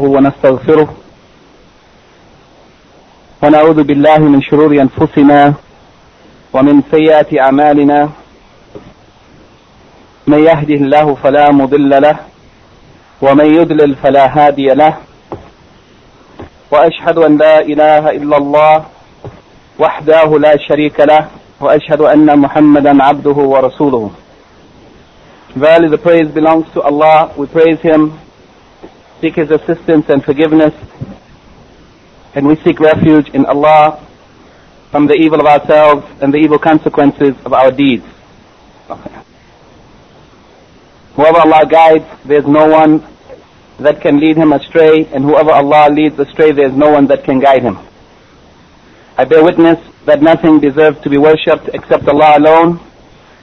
نحمده ونستغفره ونعوذ بالله من شرور أنفسنا ومن سيئات أعمالنا من يهده الله فلا مضل له ومن يضلل فلا هادي له وأشهد أن لا إله إلا الله وحده لا شريك له وأشهد أن محمدا عبده ورسوله Verily the praise belongs to Allah. We praise Him, seek His assistance and forgiveness, and we seek refuge in Allah from the evil of ourselves and the evil consequences of our deeds. Whoever Allah guides, there is no one that can lead him astray, and whoever Allah leads astray, there is no one that can guide him. I bear witness that nothing deserves to be worshipped except Allah alone,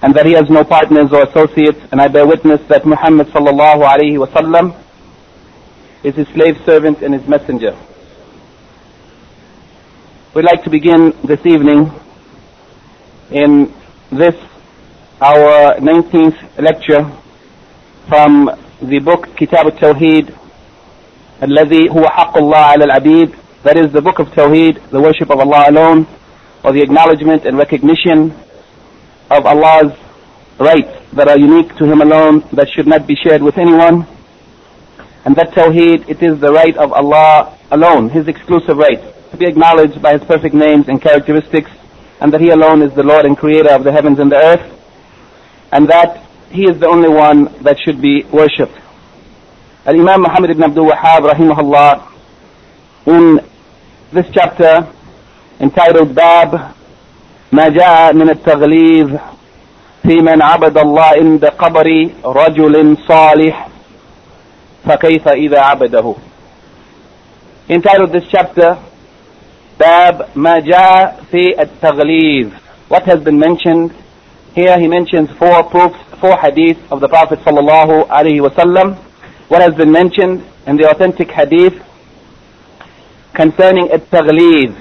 and that He has no partners or associates, and I bear witness that Muhammad sallallahu alaihi wasallam is His slave servant and His messenger. We'd like to begin this evening in this our 19th lecture from the book Kitab al-Tawheed الذي هو حق الله على العبيد that is the book of Tawheed the worship of Allah alone or the acknowledgement and recognition of Allah's rights that are unique to Him alone that should not be shared with anyone and that Tawheed it is the right of Allah alone His exclusive right to be acknowledged by His perfect names and characteristics and that He alone is the Lord and Creator of the heavens and the earth and that He is the only one that should be worshipped. Al-Imam Muhammad ibn Abdul Wahhab rahimahullah in this chapter entitled Bab ما جاء من التغليظ في من عبد الله عند قبر رجل صالح فكيف إذا عبده entitled this chapter باب ما جاء في التغليظ what has been mentioned here he mentions four proofs four hadith of the Prophet sallallahu alaihi wasallam what has been mentioned in the authentic hadith concerning التغليظ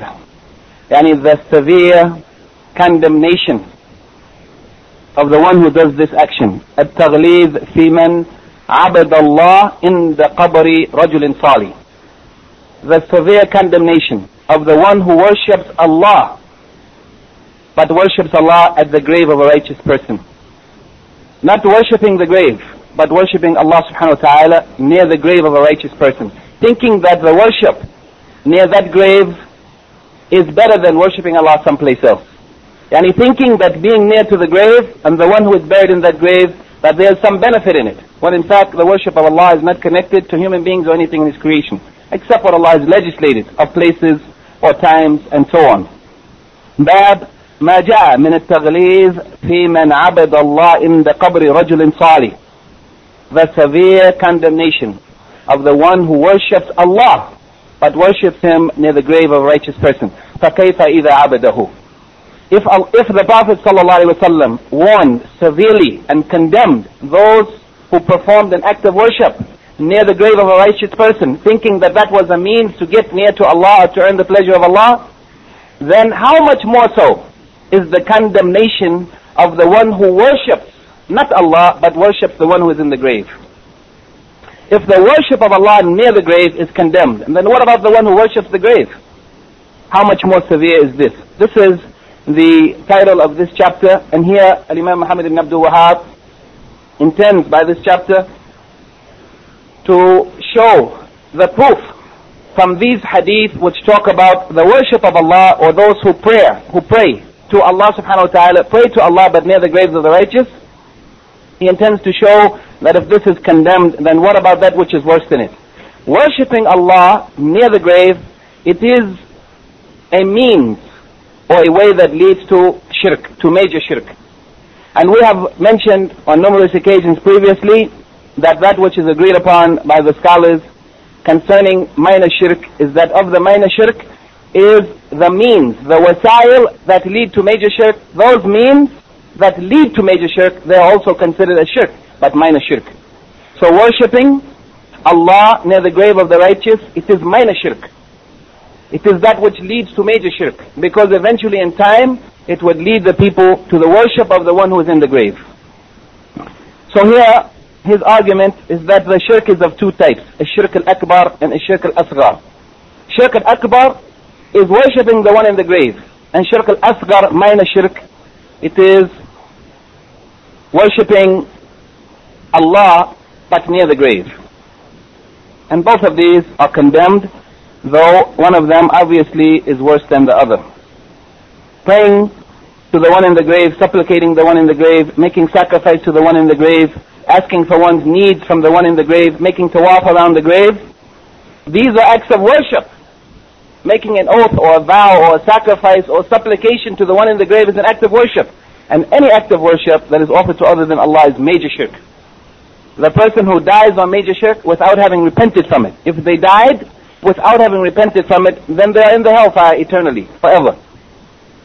يعني the severe condemnation of the one who does this action التغليظ في من عبد الله عند قبر رجل صالح the severe condemnation of the one who worships Allah but worships Allah at the grave of a righteous person not worshipping the grave but worshipping Allah subhanahu wa ta'ala near the grave of a righteous person thinking that the worship near that grave is better than worshipping Allah someplace else Yani thinking that being near to the grave and the one who is buried in that grave, that there is some benefit in it. When in fact the worship of Allah is not connected to human beings or anything in His creation, except what Allah has legislated of places or times and so on. باب ما جاء من التغليظ في من عبد الله عند قبر رجل صالح. The severe condemnation of the one who worships Allah, but worships Him near the grave of a righteous person. فكيف إذا عبده? if, if the Prophet ﷺ warned severely and condemned those who performed an act of worship near the grave of a righteous person, thinking that that was a means to get near to Allah or to earn the pleasure of Allah, then how much more so is the condemnation of the one who worships not Allah but worships the one who is in the grave? If the worship of Allah near the grave is condemned, then what about the one who worships the grave? How much more severe is this? This is the title of this chapter, and here Imam Muhammad ibn Abdul Wahhab intends by this chapter to show the proof from these hadith which talk about the worship of Allah or those who pray, who pray to Allah subhanahu wa ta'ala, pray to Allah but near the graves of the righteous. He intends to show that if this is condemned, then what about that which is worse than it? Worshipping Allah near the grave, it is a means or a way that leads to shirk, to major shirk. And we have mentioned on numerous occasions previously that that which is agreed upon by the scholars concerning minor shirk is that of the minor shirk is the means, the wasail that lead to major shirk. Those means that lead to major shirk, they are also considered as shirk, but minor shirk. So worshipping Allah near the grave of the righteous, it is minor shirk. It is that which leads to major shirk. Because eventually in time, it would lead the people to the worship of the one who is in the grave. So here, his argument is that the shirk is of two types, a shirk al-akbar and a shirk al-asghar. Shirk al-akbar is worshipping the one in the grave, and shirk al-asghar, minor shirk, it is worshipping Allah but near the grave. And both of these are condemned, though one of them obviously is worse than the other. Praying to the one in the grave, supplicating the one in the grave, making sacrifice to the one in the grave, asking for one's needs from the one in the grave, making tawaf around the grave. These are acts of worship. Making an oath or a vow or a sacrifice or supplication to the one in the grave is an act of worship. And any act of worship that is offered to other than Allah is major shirk. The person who dies on major shirk without having repented from it. If they died without having repented from it, then they are in the hellfire eternally, forever.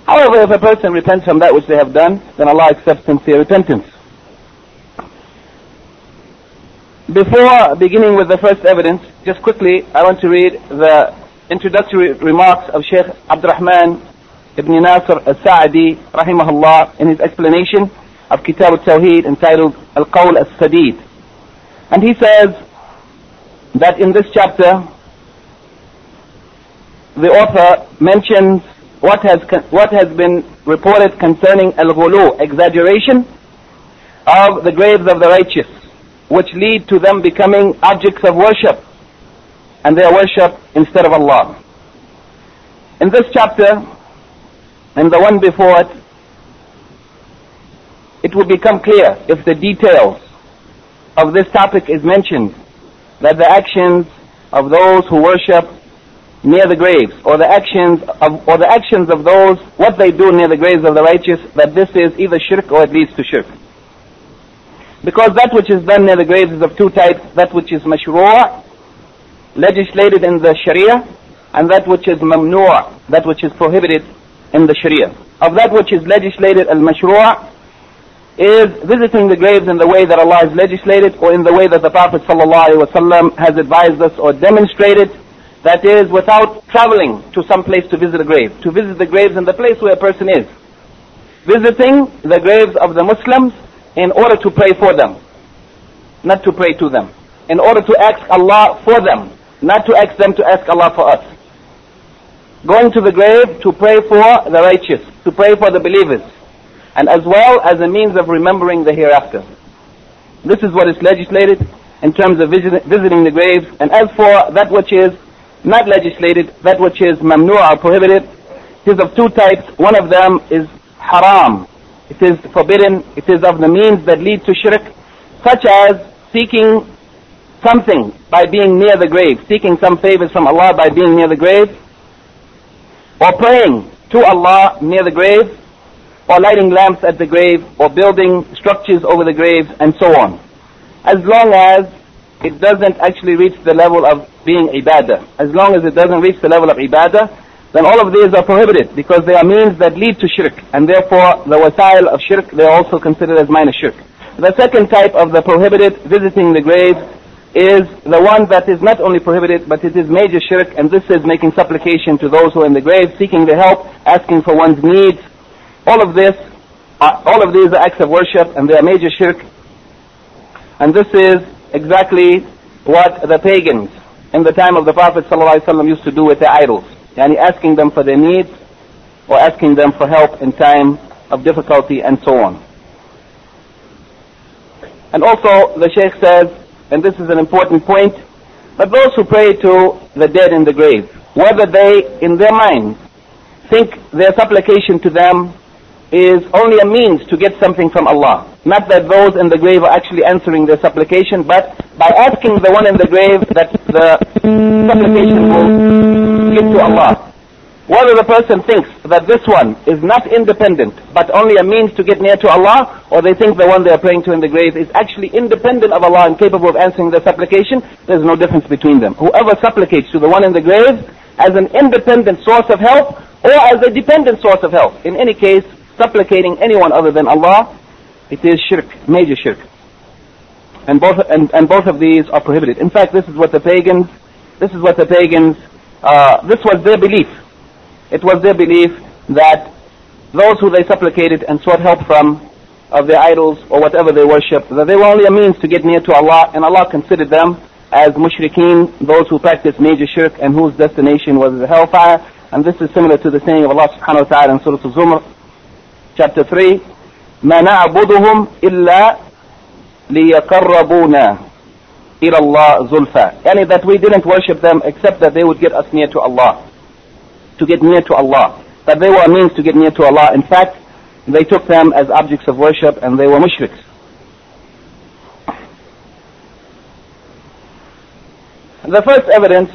However, if a person repents from that which they have done, then Allah accepts sincere repentance. Before beginning with the first evidence, just quickly, I want to read the introductory remarks of Sheikh Abdurrahman ibn Nasr al-Sa'di, rahimahullah, in his explanation of Kitab al-Tawheed entitled Al-Qawl al-Sadid. And he says that in this chapter, the author mentions what has, what has been reported concerning al-ghulu, exaggeration of the graves of the righteous, which lead to them becoming objects of worship, and their worship instead of Allah. In this chapter, and the one before it, it will become clear if the details of this topic is mentioned that the actions of those who worship near the graves, or the actions of, or the actions of those, what they do near the graves of the righteous, that this is either shirk or it leads to shirk. Because that which is done near the graves is of two types, that which is mashru' legislated in the sharia, and that which is mamnu' that which is prohibited in the sharia. Of that which is legislated al-mashru' is visiting the graves in the way that Allah has legislated or in the way that the Prophet ﷺ has advised us or demonstrated that is, without traveling to some place to visit a grave. To visit the graves in the place where a person is. Visiting the graves of the Muslims in order to pray for them. Not to pray to them. In order to ask Allah for them. Not to ask them to ask Allah for us. Going to the grave to pray for the righteous. To pray for the believers. And as well as a means of remembering the hereafter. This is what is legislated in terms of visiting the graves. And as for that which is not legislated, that which is mamnu' or prohibited, it is of two types. One of them is haram. It is forbidden. It is of the means that lead to shirk, such as seeking something by being near the grave, seeking some favors from Allah by being near the grave, or praying to Allah near the grave, or lighting lamps at the grave, or building structures over the graves, and so on. As long as it doesn't actually reach the level of being ibadah. As long as it doesn't reach the level of ibadah, then all of these are prohibited because they are means that lead to shirk. And therefore, the wasail of shirk, they are also considered as minor shirk. The second type of the prohibited, visiting the grave, is the one that is not only prohibited, but it is major shirk, and this is making supplication to those who are in the grave, seeking their help, asking for one's needs. All of this, are, all of these are acts of worship, and they are major shirk. And this is exactly what the pagans in the time of the Prophet ﷺ used to do with their idols. Yani asking them for their needs or asking them for help in time of difficulty and so on. And also the Sheikh says, and this is an important point, that those who pray to the dead in the grave, whether they in their minds think their supplication to them is only a means to get something from Allah. Not that those in the grave are actually answering their supplication, but by asking the one in the grave that the supplication will get to Allah. Whether the person thinks that this one is not independent, but only a means to get near to Allah, or they think the one they are praying to in the grave is actually independent of Allah and capable of answering their supplication, there's no difference between them. Whoever supplicates to the one in the grave as an independent source of help, or as a dependent source of help, in any case, supplicating anyone other than Allah, it is shirk, major shirk. And both, and, and both of these are prohibited. In fact, this is what the pagans, this is what the pagans, uh, this was their belief. It was their belief that those who they supplicated and sought help from of their idols or whatever they worshipped, that they were only a means to get near to Allah, and Allah considered them as mushrikeen, those who practice major shirk and whose destination was the hellfire. And this is similar to the saying of Allah subhanahu wa ta'ala in Surah Al-Zumr, chapter 3, ما نعبدهم إلا ليقربونا إلى الله زلفى. Yani that we didn't worship them except that they would get us near to Allah. To get near to Allah. That they were a means to get near to Allah. In fact, they took them as objects of worship and they were mushriks. The first evidence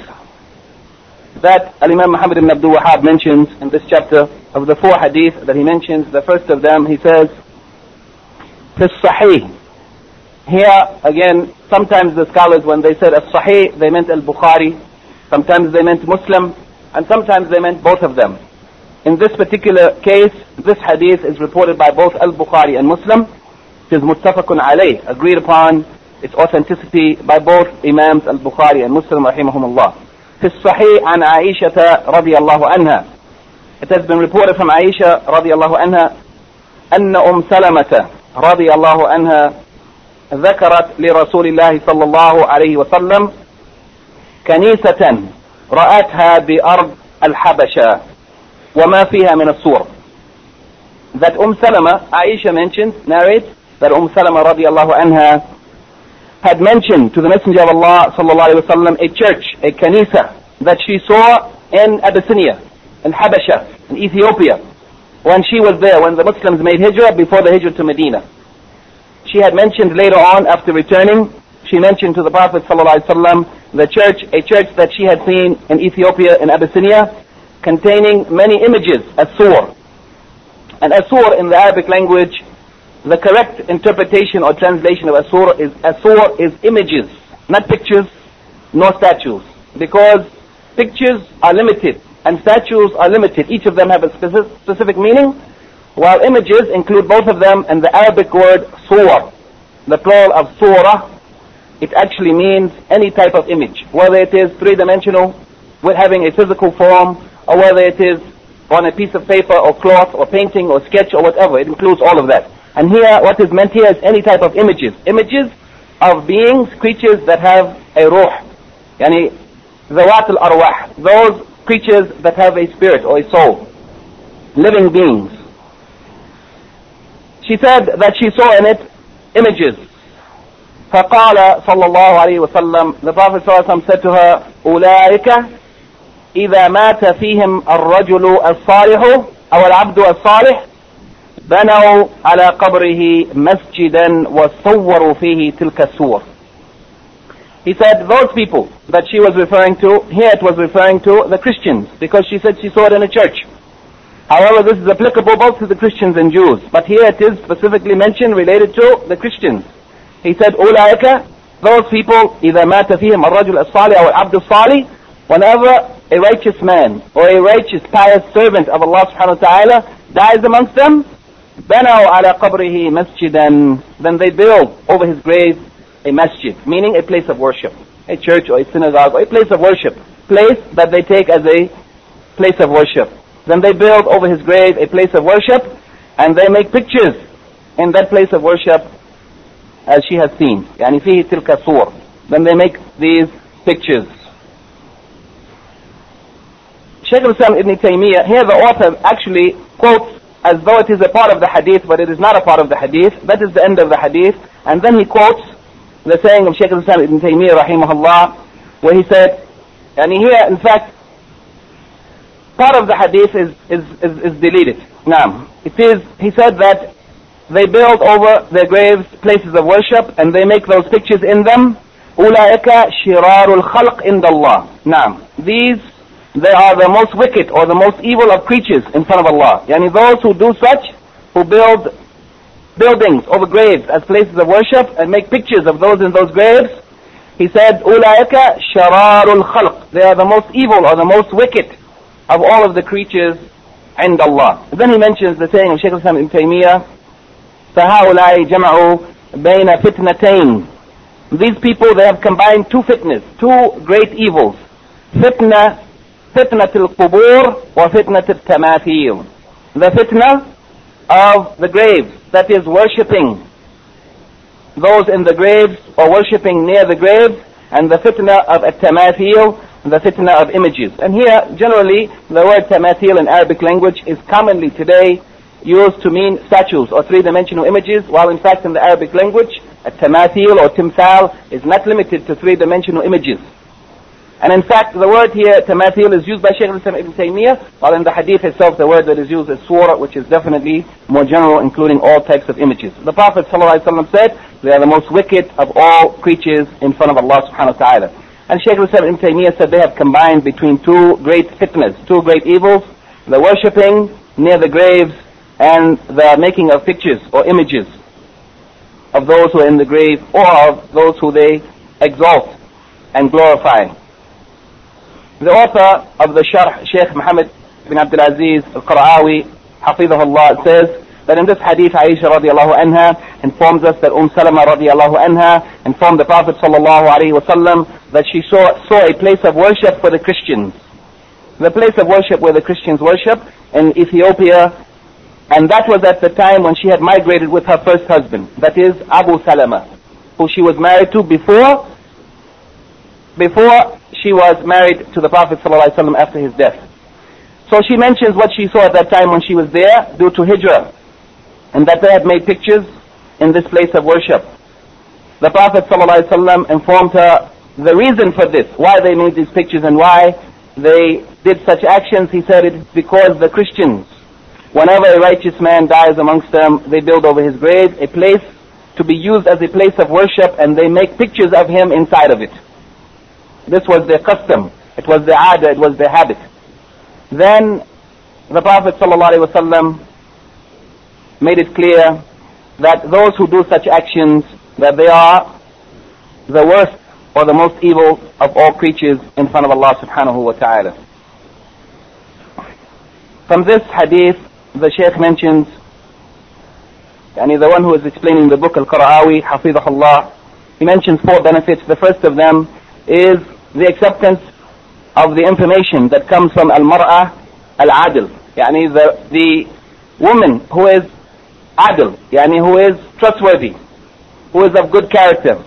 that Imam Muhammad ibn Abdul Wahhab mentions in this chapter of the four hadith that he mentions, the first of them he says, Sahih. Here again, sometimes the scholars when they said "Al-Sahih," they meant Al-Bukhari, sometimes they meant Muslim, and sometimes they meant both of them. In this particular case, this hadith is reported by both Al-Bukhari and Muslim. It is muttafaqun alayh, agreed upon its authenticity by both Imams Al-Bukhari and Muslim rahimahumullah. في الصحيح عن عائشة رضي الله عنها. It has been reported from Aisha رضي الله عنها أن أم سلمة رضي الله عنها ذكرت لرسول الله صلى الله عليه وسلم كنيسة رأتها بأرض الحبشة وما فيها من الصور. That Umm Salama, Aisha mentioned, narrates that Umm Salama radiallahu anha had mentioned to the Messenger of Allah wasallam a church, a kanisa that she saw in Abyssinia, in Habasha, in Ethiopia, when she was there, when the Muslims made hijrah before the hijrah to Medina. She had mentioned later on after returning, she mentioned to the Prophet ﷺ the church, a church that she had seen in Ethiopia, in Abyssinia, containing many images, as-sur. And as-sur in the Arabic language, the correct interpretation or translation of as-sur is, as-sur is images, not pictures, nor statues. Because pictures are limited and statues are limited. Each of them have a specific, specific meaning, while images include both of them and the Arabic word surah. The plural of surah, it actually means any type of image, whether it is three-dimensional, with having a physical form, or whether it is on a piece of paper or cloth or painting or sketch or whatever. It includes all of that. And here, what is meant here is any type of images. Images of beings, creatures that have a ruh. Yani, zawat al-arwah. Those creatures that have a spirit or a soul. Living beings. She said that she saw in it images. فقال صلى الله عليه وسلم the Prophet صلى الله عليه وسلم said to her أولئك إذا مات فيهم الرجل الصالح أو العبد الصالح بنوا على قبره مسجدا وصوروا فيه تلك الصور He said those people that she was referring to, here it was referring to the Christians because she said she saw it in a church. However, this is applicable both to the Christians and Jews. But here it is specifically mentioned related to the Christians. He said, أولئك, those people, إذا مات فيهم الرجل الصالح أو العبد الصالح, whenever a righteous man or a righteous pious servant of Allah subhanahu wa ta'ala dies amongst them, بنوا على قبره مسجدا, then they build over his grave a masjid, meaning a place of worship, a church or a synagogue or a place of worship, place that they take as a place of worship. Then they build over his grave a place of worship, and they make pictures in that place of worship as she has seen. يعني فيه تلك الصور. Then they make these pictures. Shaykh al-Islam Ibn Taymiyyah, here the author actually quotes as though it is a part of the hadith, but it is not a part of the hadith. That is the end of the hadith. And then he quotes the saying of Shaykh al-Islam Ibn Taymiyyah rahimahullah, where he said, and here in fact, part of the hadith is, is, is, is deleted. Now, it is, he said that they build over their graves places of worship and they make those pictures in them. أولئك شرار الخلق عند الله. Now, these, they are the most wicked or the most evil of creatures in front of Allah. Yani those who do such, who build buildings over graves as places of worship and make pictures of those in those graves, he said, أُولَٰئِكَ shararul الْخَلْقِ They are the most evil or the most wicked of all of the creatures and Allah. Then he mentions the saying of Shaykh Islam Ibn Taymiyyah, فَهَؤُلَاءِ جَمَعُوا بَيْنَ فِتْنَتَيْنِ These people, they have combined two fitnas, two great evils. Fitna fitnat al-qubur wa. The fitna of the graves, that is worshipping those in the graves or worshipping near the graves, and the fitna of at-tamathil, the fitna of images. And here, generally, the word tamathil in Arabic language is commonly today used to mean statues or three-dimensional images, while in fact in the Arabic language, at-tamathil or timthal is not limited to three-dimensional images. And in fact, the word here, tamathil, is used by Shaykh al-Islam ibn Taymiyyah, while in the hadith itself, the word that is used is surah, which is definitely more general, including all types of images. The Prophet ﷺ said, they are the most wicked of all creatures in front of Allah subhanahu wa ta'ala. And Shaykh al-Islam ibn Taymiyyah said they have combined between two great fitnas, two great evils, the worshipping near the graves and the making of pictures or images of those who are in the grave or of those who they exalt and glorify. The author of the Sharh, Sheikh Muhammad bin Abdul Aziz al-Qara'awi, Hafizahullah, says that in this hadith Aisha radiallahu anha informs us that Umm Salama radiallahu anha informed the Prophet sallallahu alaihi wasallam that she saw, saw a place of worship for the Christians. The place of worship where the Christians worship in Ethiopia and that was at the time when she had migrated with her first husband, that is Abu Salama, who she was married to before before she was married to the Prophet ﷺ after his death. So she mentions what she saw at that time when she was there due to hijrah, and that they had made pictures in this place of worship. The Prophet ﷺ informed her the reason for this, why they made these pictures and why they did such actions. He said it's because the Christians, whenever a righteous man dies amongst them, they build over his grave a place to be used as a place of worship and they make pictures of him inside of it. This was their custom. It was their ada, it was their habit. Then the Prophet ﷺ made it clear that those who do such actions, that they are the worst or the most evil of all creatures in front of Allah subhanahu wa ta'ala. From this hadith, the Shaykh mentions, yani the one who is explaining the book Al-Qara'awi, Hafidahullah, he mentions four benefits. The first of them is the acceptance of the information that comes from al-mar'a al-adil. Yani the the woman who is adil yani who is trustworthy who is of good character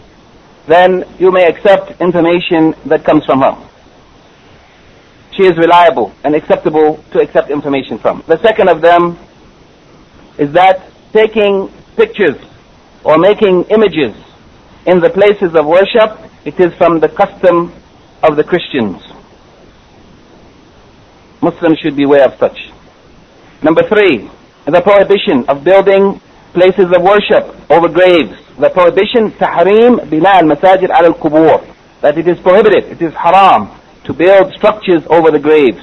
then you may accept information that comes from her. She is reliable and acceptable to accept information from. The second of them is that taking pictures or making images in the places of worship it is from the custom of the Christians. Muslims should be aware of such. Number three, the prohibition of building places of worship over graves. The prohibition, tahrim bina al-masajid al qubur That it is prohibited, it is haram to build structures over the graves.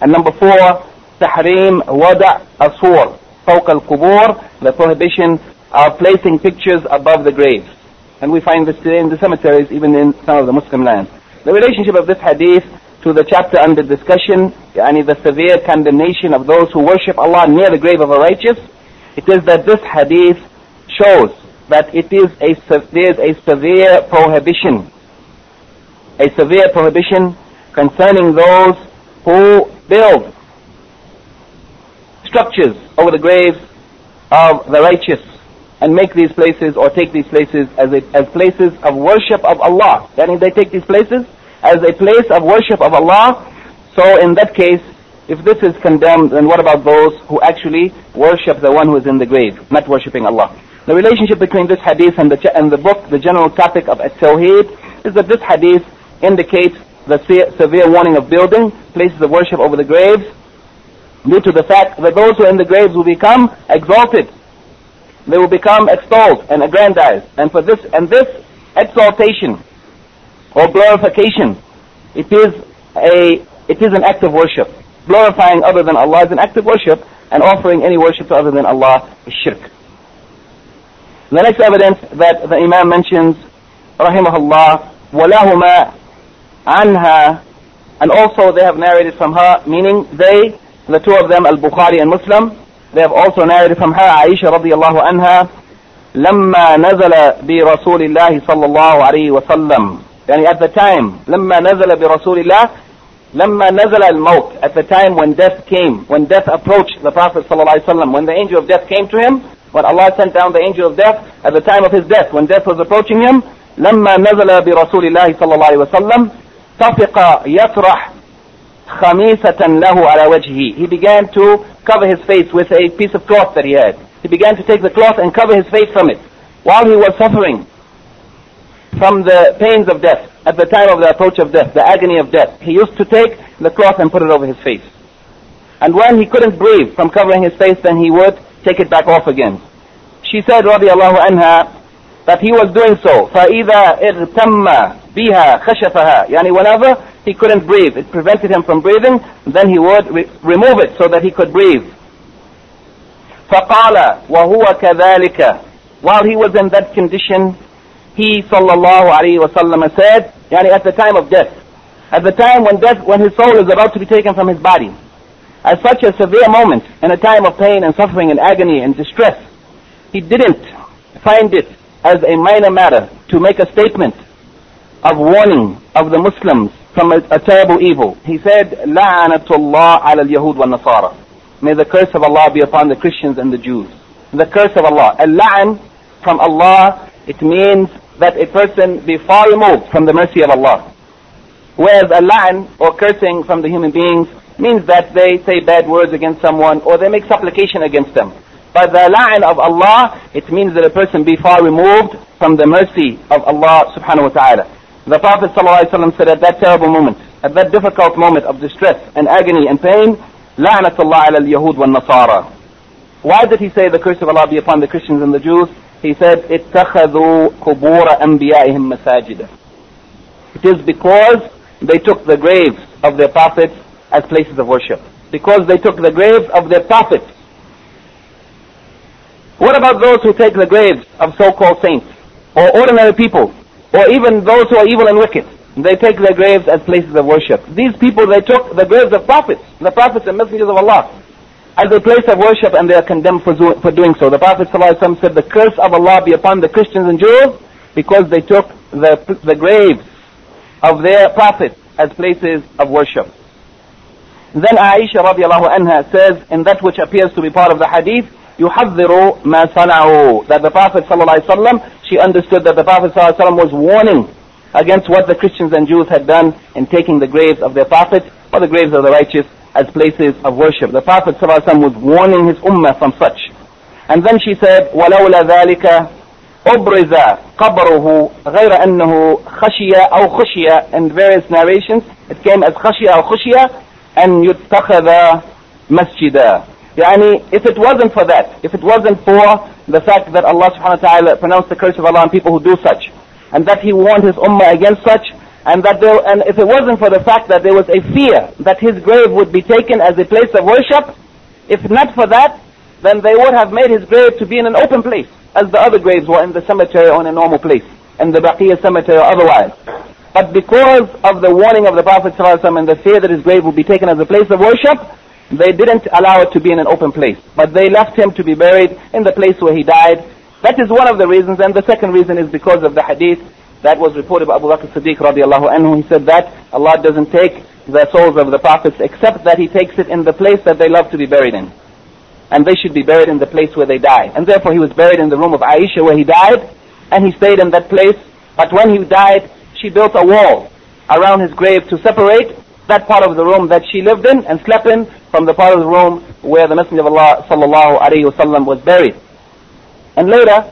And number four, tahrim wada asur fawq al-qubur The prohibition of placing pictures above the graves. And we find this today in the cemeteries, even in some of the Muslim lands. The relationship of this hadith to the chapter under discussion, yani the severe condemnation of those who worship Allah near the grave of a righteous, it is that this hadith shows that it is a, there is a severe prohibition, a severe prohibition concerning those who build structures over the graves of the righteous and make these places or take these places as, a, as places of worship of Allah. That means they take these places as a place of worship of Allah. So in that case, if this is condemned, then what about those who actually worship the one who is in the grave, not worshipping Allah? The relationship between this hadith and the, and the book, the general topic of At-Tawheed, is that this hadith indicates the severe warning of building places of worship over the graves due to the fact that those who are in the graves will become exalted they will become extolled and aggrandized. And for this and this exaltation or glorification, it is a it is an act of worship. Glorifying other than Allah is an act of worship, and offering any worship to other than Allah is shirk. The next evidence that the Imam mentions, rahimahullah, walahuma anha, and also they have narrated from her, meaning they, the two of them, al-Bukhari and Muslim, they have also narrated from her, Aisha radiallahu anha, لما نزل برسول الله صلى الله عليه وسلم يعني at the time لما نزل برسول الله لما نزل الموت at the time when death came, when death approached the Prophet ﷺ, when the angel of death came to him, when Allah sent down the angel of death at the time of his death, when death was approaching him, لما نزل برسول الله صلى الله عليه وسلم طفق يطرح خميسة له على وجهه. He began to cover his face with a piece of cloth that he had. He began to take the cloth and cover his face from it while he was suffering from the pains of death at the time of the approach of death, the agony of death. He used to take the cloth and put it over his face. And when he couldn't breathe from covering his face, then he would take it back off again. She said, radiallahu anha, that he was doing so. فَإِذَا اغْتَمَّ بِهَا خَشَفَهَا Yani whenever he couldn't breathe, it prevented him from breathing, then he would re- remove it so that he could breathe. فَقَالَ وَهُوَ كَذَلِكَ While he was in that condition, he sallallahu alayhi wasallam said, yani at the time of death, at the time when death, when his soul is about to be taken from his body, at such a severe moment, in a time of pain and suffering and agony and distress, he didn't find it as a minor matter to make a statement of warning of the Muslims from a, a terrible evil. He said, La'anatullah ala al-Yahud wa nasara May the curse of Allah be upon the Christians and the Jews. The curse of Allah. Al-La'an from Allah, it means that a person be far removed from the mercy of Allah. Whereas al-La'an or cursing from the human beings means that they say bad words against someone or they make supplication against them. But the la'an of Allah, it means that a person be far removed from the mercy of Allah subhanahu wa ta'ala. The Prophet ﷺ said at that terrible moment, at that difficult moment of distress and agony and pain, لعنة الله على اليهود والنصارى. Why did he say the curse of Allah be upon the Christians and the Jews? He said, اتخذوا قبور أنبيائهم مساجدا. It is because they took the graves of their prophets as places of worship. Because they took the graves of their prophets. What about those who take the graves of so-called saints? Or ordinary people? or even those who are evil and wicked? They take their graves as places of worship. These people, they took the graves of prophets, the prophets and messengers of Allah, as a place of worship and they are condemned for, for doing so. The Prophet said, the curse of Allah be upon the Christians and Jews because they took the, the graves of their prophets as places of worship. Then Aisha radiallahu anha says, in that which appears to be part of the hadith, يحذر ما صنعوا that the Prophet ﷺ, she understood that the Prophet ﷺ was warning against what the Christians and Jews had done in taking the graves of their prophets or the graves of the righteous as places of worship. The Prophet ﷺ was warning his ummah from such. And then she said, وَلَوْلَا ذَلِكَ أبرز قبره غير أنه خشية أو خشية in various narrations it came as خشية أو خشية أن يتخذ مسجدا Yani, if it wasn't for that, if it wasn't for the fact that Allah subhanahu wa ta'ala pronounced the curse of Allah on people who do such, and that He warned His ummah against such, and that there, and if it wasn't for the fact that there was a fear that his grave would be taken as a place of worship, if not for that, then they would have made his grave to be in an open place, as the other graves were in the cemetery or in a normal place, in the Baqiyah cemetery or otherwise. But because of the warning of the Prophet ﷺ and the fear that his grave would be taken as a place of worship, they didn't allow it to be in an open place but they left him to be buried in the place where he died that is one of the reasons, and the second reason is because of the hadith that was reported by Abu Bakr Siddiq radiallahu anhu. He said that Allah doesn't take the souls of the prophets except that He takes it in the place that they love to be buried in. And they should be buried in the place where they die. And therefore he was buried in the room of Aisha where he died, and he stayed in that place. But when he died, she built a wall around his grave to separate that part of the room that she lived in and slept in from the part of the room where the Messenger of Allah sallallahu alayhi wasallam was buried. And later,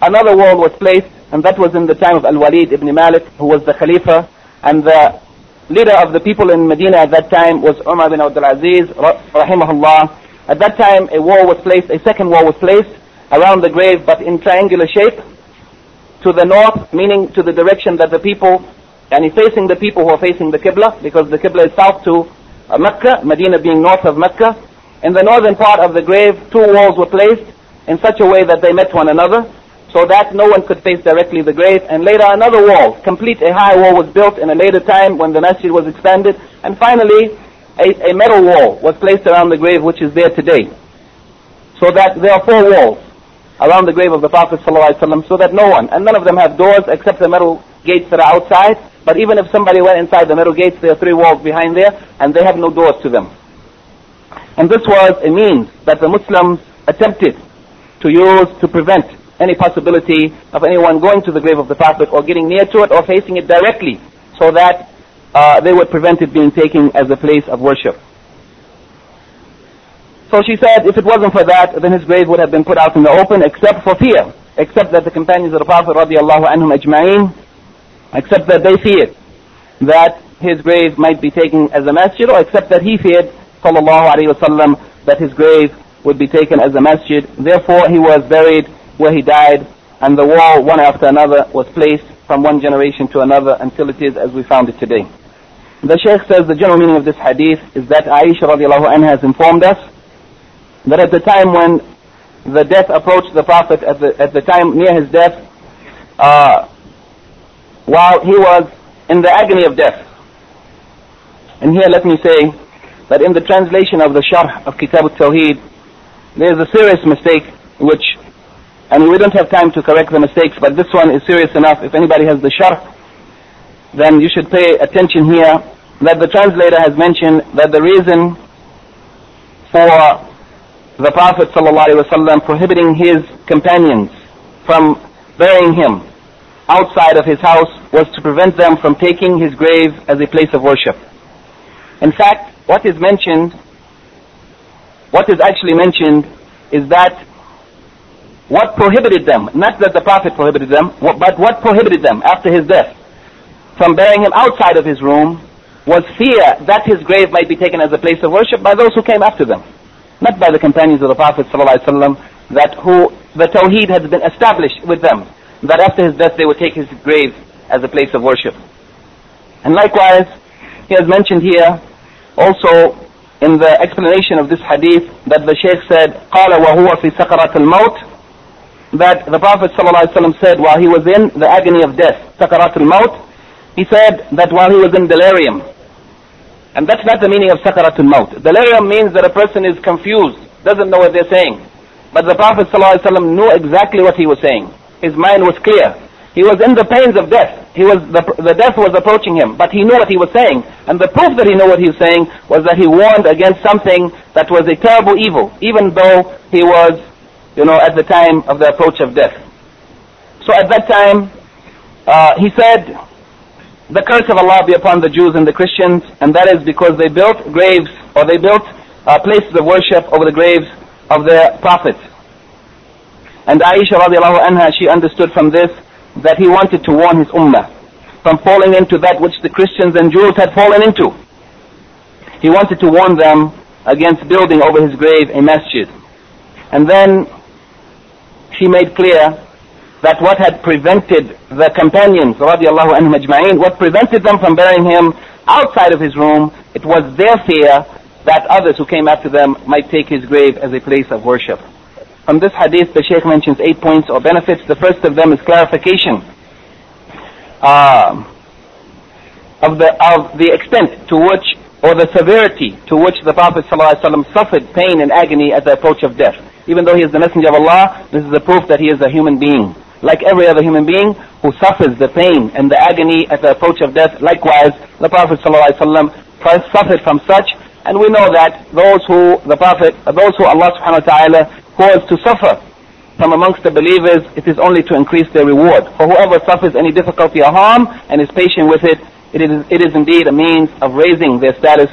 another wall was placed, and that was in the time of Al-Walid ibn Malik, who was the Khalifa, and the leader of the people in Medina at that time was Umar bin Abdul Aziz, rahimahullah. At that time, a wall was placed, a second wall was placed around the grave, but in triangular shape, to the north, meaning to the direction that the people, and he's facing the people who are facing the Qibla, because the Qibla is south to uh, Mecca, Medina being north of Mecca. In the northern part of the grave, two walls were placed, in such a way that they met one another, so that no one could face directly the grave. And later another wall, complete a high wall was built in a later time when the masjid was expanded. And finally, a, a metal wall was placed around the grave which is there today. So that there are four walls around the grave of the Prophet ﷺ so that no one, and none of them have doors except the metal gates that are outside, but even if somebody went inside the middle gates, there are three walls behind there, and they have no doors to them. And this was a means that the Muslims attempted to use to prevent any possibility of anyone going to the grave of the Prophet or getting near to it or facing it directly so that uh, they would prevent it being taken as a place of worship. So she said, if it wasn't for that, then his grave would have been put out in the open, except for fear, except that the companions of the Prophet radiallahu anhum ajma'in, except that they feared that his grave might be taken as a masjid, or except that he feared, sallallahu alayhi wasallam, that his grave would be taken as a masjid. Therefore, he was buried where he died, and the wall, one after another, was placed from one generation to another until it is as we found it today. The Shaykh says the general meaning of this hadith is that Aisha radiallahu anha has informed us that at the time when the death approached the Prophet, at the, at the time near his death, uh, while he was in the agony of death. And here let me say that in the translation of the Sharh of Kitab al-Tawheed, there is a serious mistake which, and we don't have time to correct the mistakes, but this one is serious enough. If anybody has the Sharh, then you should pay attention here that the translator has mentioned that the reason for the Prophet ﷺ prohibiting his companions from burying him outside of his house was to prevent them from taking his grave as a place of worship. In fact, what is mentioned, what is actually mentioned is that what prohibited them, not that the Prophet prohibited them, but what prohibited them after his death from burying him outside of his room was fear that his grave might be taken as a place of worship by those who came after them not by the companions of the Prophet ﷺ, that who the Tawheed had been established with them, that after his death they would take his grave as a place of worship. And likewise, he has mentioned here also in the explanation of this hadith that the Shaykh said, قال وهو في سكرة الموت that the Prophet ﷺ said while he was in the agony of death, سكرات الموت, he said that while he was in delirium, and that's not the meaning of sakaratul maut. Delirium means that a person is confused, doesn't know what they're saying. But the Prophet ﷺ knew exactly what he was saying. His mind was clear. He was in the pains of death. He was the, the death was approaching him, but he knew what he was saying. And the proof that he knew what he was saying was that he warned against something that was a terrible evil, even though he was, you know, at the time of the approach of death. So at that time, uh, he said, the curse of Allah be upon the Jews and the Christians, and that is because they built graves, or they built uh, places of worship over the graves of their prophets. And Aisha radiallahu anha, she understood from this that he wanted to warn his ummah from falling into that which the Christians and Jews had fallen into. He wanted to warn them against building over his grave a masjid. And then she made clear that what had prevented the companions, radiallahu anhum ajma'in, what prevented them from burying him outside of his room, it was their fear that others who came after them might take his grave as a place of worship. From this hadith, the Shaykh mentions eight points or benefits. The first of them is clarification uh, of the of the extent to which or the severity to which the Prophet ﷺ suffered pain and agony at the approach of death. Even though he is the messenger of Allah, this is the proof that he is a human being like every other human being who suffers the pain and the agony at the approach of death. Likewise, the Prophet ﷺ suffered from such, and we know that those who the Prophet, those who Allah subhanahu wa ta'ala calls to suffer from amongst the believers, it is only to increase their reward. For whoever suffers any difficulty or harm and is patient with it, it is, it is indeed a means of raising their status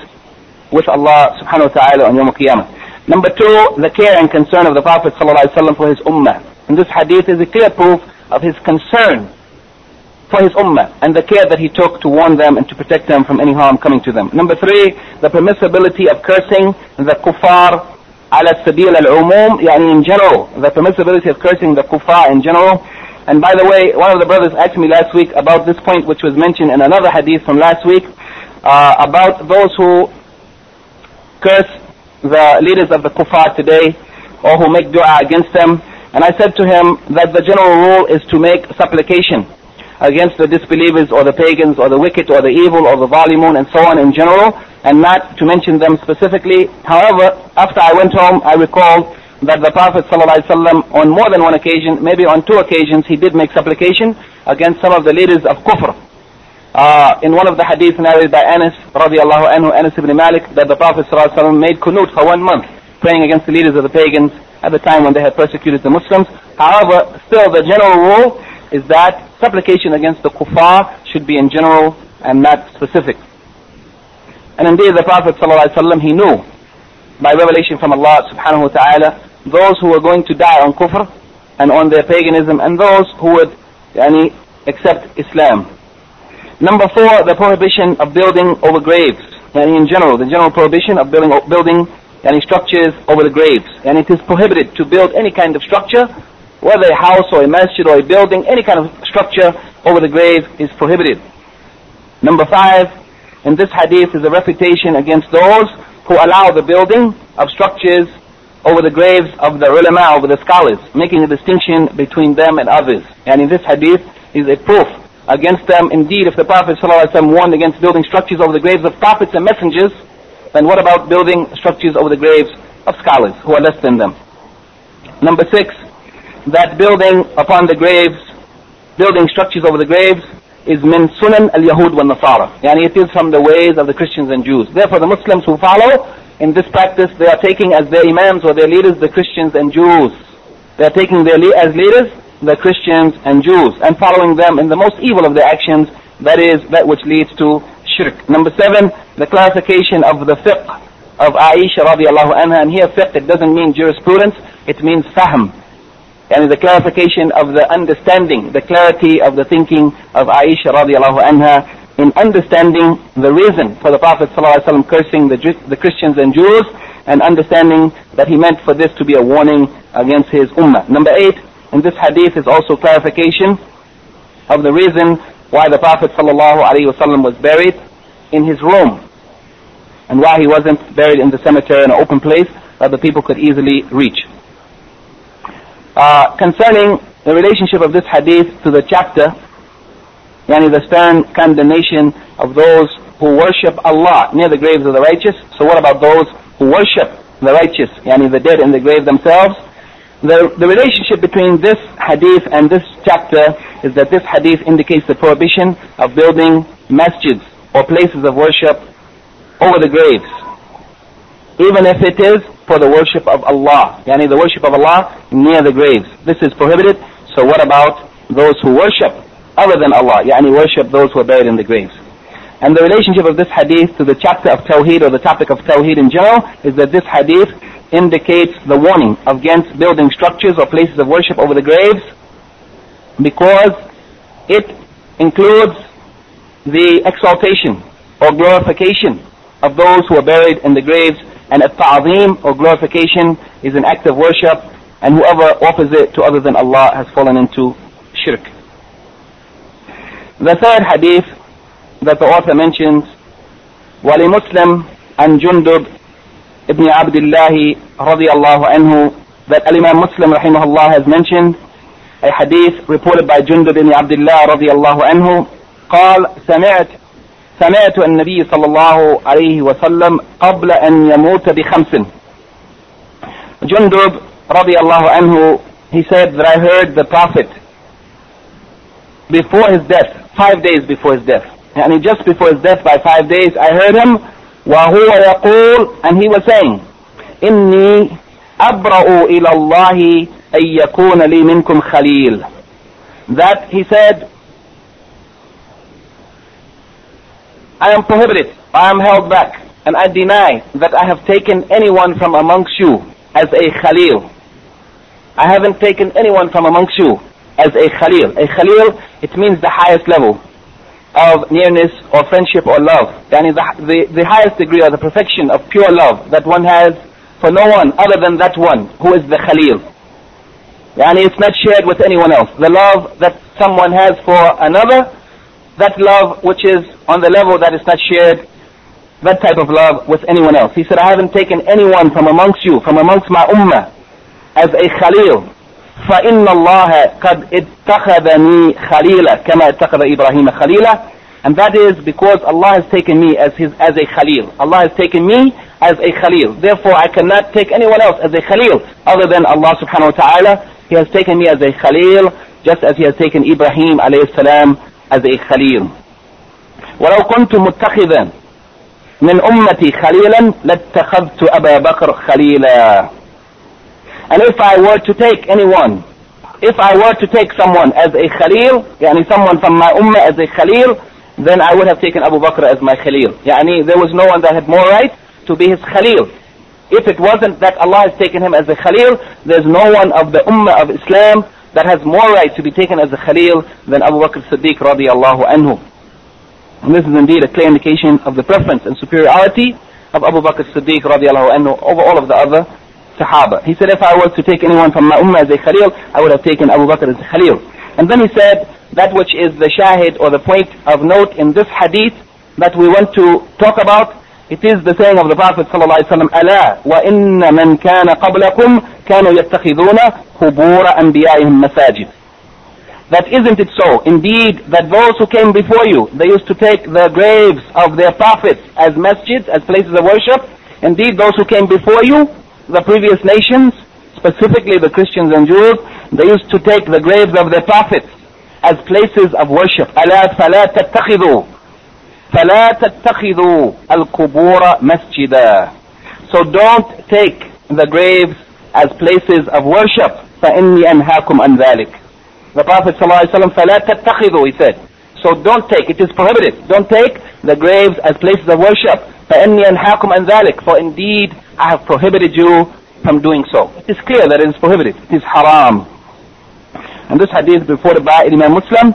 with Allah subhanahu wa ta'ala on Yom Qiyamah. Number two, the care and concern of the Prophet for his ummah. And this hadith is a clear proof of his concern for his ummah and the care that he took to warn them and to protect them from any harm coming to them. Number three, the permissibility of cursing the kuffar ala sabil al-umum, in general, the permissibility of cursing the kuffar in general. And by the way, one of the brothers asked me last week about this point which was mentioned in another hadith from last week, uh, about those who curse the leaders of the kuffar today, or who make dua against them. And I said to him that the general rule is to make supplication against the disbelievers or the pagans or the wicked or the evil or the zalimun and so on in general and not to mention them specifically. However, after I went home, I recalled that the Prophet ﷺ on more than one occasion, maybe on two occasions, he did make supplication against some of the leaders of kufr. Uh, in one of the hadiths narrated by Anas radiallahu anhu, Anas ibn Malik, that the Prophet ﷺ made kunut for one month, praying against the leaders of the pagans at the time when they had persecuted the Muslims. However, still the general rule is that supplication against the kuffar should be in general and not specific. And indeed the Prophet ﷺ, he knew by revelation from Allah subhanahu wa ta'ala those who were going to die on kufr and on their paganism and those who would yani, accept Islam. Number four, the prohibition of building over graves. Yani in general, the general prohibition of building building yani structures over the graves. And it is prohibited to build any kind of structure, whether a house or a masjid or a building, any kind of structure over the grave is prohibited. Number five, in this hadith is a refutation against those who allow the building of structures over the graves of the ulama, over the scholars, making a distinction between them and others. And in this hadith is a proof against them. Indeed, if the Prophet ﷺ warned against building structures over the graves of prophets and messengers, then what about building structures over the graves of scholars who are less than them? Number six, that building upon the graves, building structures over the graves, is min sunan al-Yahud wa Nasara. Yani it is from the ways of the Christians and Jews. Therefore the Muslims who follow in this practice, they are taking as their imams or their leaders the Christians and Jews. They are taking their as leaders the Christians and Jews and following them in the most evil of their actions, that is that which leads to shirk. Number seven, the clarification of the fiqh of Aisha radiallahu anha. And here fiqh, it doesn't mean jurisprudence, it means fahm and the clarification of the understanding, the clarity of the thinking of Aisha radiallahu anha in understanding the reason for the Prophet ﷺ cursing the, the Christians and Jews and understanding that he meant for this to be a warning against his ummah. Number eight, in this hadith is also clarification of the reason why the Prophet ﷺ was buried in his room and why he wasn't buried in the cemetery in an open place that the people could easily reach. Uh, concerning the relationship of this hadith to the chapter, yani the stern condemnation of those who worship Allah near the graves of the righteous. So what about those who worship the righteous, yani the dead in the grave themselves? The, the relationship between this hadith and this chapter is that this hadith indicates the prohibition of building masjids or places of worship over the graves. Even if it is for the worship of Allah. Yani the worship of Allah near the graves. This is prohibited. So what about those who worship other than Allah? Yani worship those who are buried in the graves. And the relationship of this hadith to the chapter of Tawheed or the topic of Tawheed in general is that this hadith indicates the warning against building structures or places of worship over the graves because it includes the exaltation or glorification of those who are buried in the graves and at-ta'zim or glorification is an act of worship and whoever offers it to other than Allah has fallen into shirk. The third hadith that the author mentions ولمسلم عن جندب ابن عبد الله رضي الله عنه that Imam Muslim rahimahullah has mentioned a hadith reported by Jundub ibn Abdullah رضي الله عنه قال سمعت سمعت النبي صلى الله عليه وسلم قبل أن يموت بخمس Jundub رضي الله عنه he said that I heard the Prophet before his death five days before his death يعني just before his death by five days I heard him وهو يقول and he was saying إني أبرأ إلى الله أن يكون لي منكم خليل that he said I am prohibited, I am held back, and I deny that I have taken anyone from amongst you as a khalil. I haven't taken anyone from amongst you as a khalil. A khalil, it means the highest level of nearness or friendship or love. That is the, the, the highest degree or the perfection of pure love that one has for no one other than that one who is the khalil. Yani it's not shared with anyone else. The love that someone has for another that love which is on the level that is not shared, that type of love with anyone else. He said, I haven't taken anyone from amongst you, from amongst my ummah, as a khalil. فإن الله قد اتخذني خليلا كما اتخذ إبراهيم خليلا and that is because Allah has taken me as his as a khalil. Allah has taken me as a Khalil. Therefore, I cannot take anyone else as a Khalil other than Allah subhanahu wa ta'ala. He has taken me as a Khalil, just as He has taken Ibrahim alayhi salam a Khalil. ولو كنت متخذا من أمتي خليلا لاتخذت أبا بكر خليلا. And if I were to take anyone, if I were to take someone as a Khalil, يعني someone from my ummah as a Khalil, then I would have taken Abu Bakr as my Khalil. يعني there was no one that had more right to be his Khalil. If it wasn't that Allah has taken him as a Khalil, there's no one of the Ummah of Islam that has more right to be taken as a Khalil than Abu Bakr Siddiq radiallahu anhu. And this is indeed a clear indication of the preference and superiority of Abu Bakr Siddiq radiallahu anhu over all of the other Sahaba. He said if I was to take anyone from my Ummah as a Khalil, I would have taken Abu Bakr as a Khalil. And then he said that which is the shahid or the point of note in this hadith that we want to talk about it is the saying of the Prophet ﷺ, ألا وإن من كان قبلكم كانوا يتخذون قبور أنبيائهم مساجد. That isn't it so? Indeed, that those who came before you, they used to take the graves of their prophets as masjids, as places of worship. Indeed, those who came before you, the previous nations, specifically the Christians and Jews, they used to take the graves of their prophets as places of worship. ألا فلا تتخذوا فلا تتخذوا القبور مسجدا So don't take the graves as places of worship فإني أنهاكم عن ذلك The Prophet ﷺ فلا تتخذوا he said So don't take, it is prohibited. Don't take the graves as places of worship. فإني أنهاكم عن ذلك For indeed I have prohibited you from doing so. It is clear that it is prohibited. It is haram. And this hadith reported by Imam Muslim.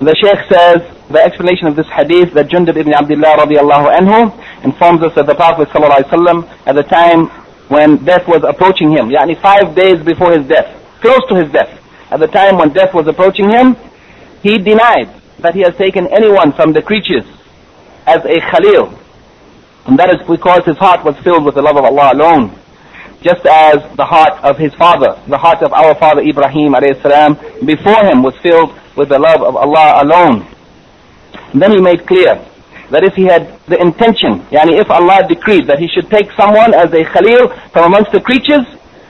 The Sheikh says the explanation of this hadith that Jundub ibn Abdullah radiallahu anhu informs us that the Prophet ﷺ at the time when death was approaching him, yani five days before his death, close to his death, at the time when death was approaching him, he denied that he has taken anyone from the creatures as a khalil. And that is because his heart was filled with the love of Allah alone. Just as the heart of his father, the heart of our father Ibrahim salam, before him was filled with the love of Allah alone. Then he made clear that if he had the intention, yani if Allah decreed that he should take someone as a khalil from amongst the creatures,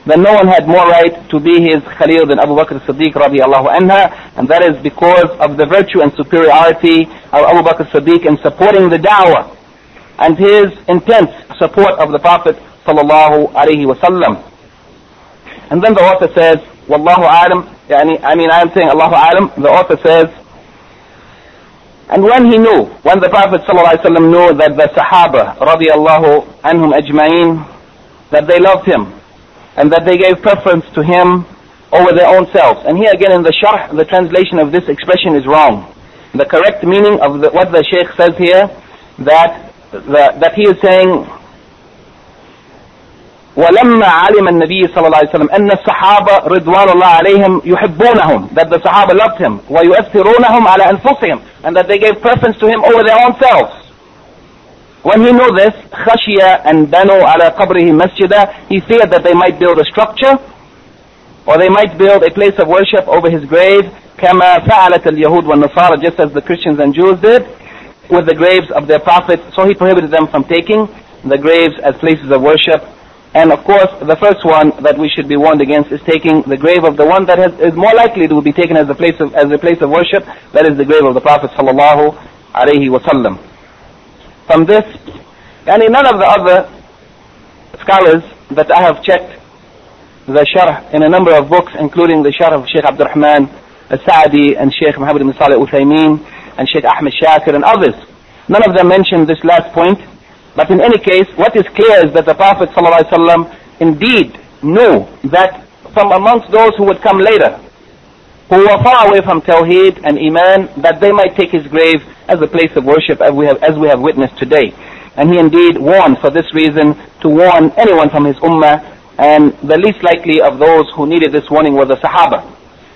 then no one had more right to be his khalil than Abu Bakr as-Siddiq radiallahu anha, and that is because of the virtue and superiority of Abu Bakr as-Siddiq in supporting the da'wah and his intense support of the Prophet sallallahu alaihi wasallam. And then the author says, Wallahu alam, yani, I mean I am saying Allahu alam, the author says, and when he knew, when the Prophet ﷺ knew that the Sahaba radiallahu anhum ajma'in, that they loved him, and that they gave preference to him over their own selves. And here again in the sharh, the translation of this expression is wrong. The correct meaning of the, what the Shaykh says here, that, the, that he is saying, ولما علم النبي صلى الله عليه وسلم أن الصحابة رضوان الله عليهم يحبونهم that the Sahaba loved him ويؤثرونهم على أنفسهم and that they gave preference to him over their own selves when he knew this خشي أن بنوا على قبره مسجدا he feared that they might build a structure or they might build a place of worship over his grave كما فعلت اليهود والنصارى just as the Christians and Jews did with the graves of their prophets so he prohibited them from taking the graves as places of worship and of course, the first one that we should be warned against is taking the grave of the one that has, is more likely to be taken as a place of, as a place of worship. That is the grave of the Prophet sallallahu alaihi wasallam. From this, and in none of the other scholars that I have checked the sharh in a number of books, including the sharh of Sheikh Abdul Rahman al-Sa'di and Sheikh Muhammad ibn Salih al-Uthaymeen and Sheikh Ahmed Shakir and others. None of them mentioned this last point but in any case, what is clear is that the Prophet ﷺ indeed knew that from amongst those who would come later, who were far away from Tawheed and Iman, that they might take his grave as a place of worship as we have, as we have witnessed today. And he indeed warned for this reason to warn anyone from his ummah, and the least likely of those who needed this warning were the Sahaba.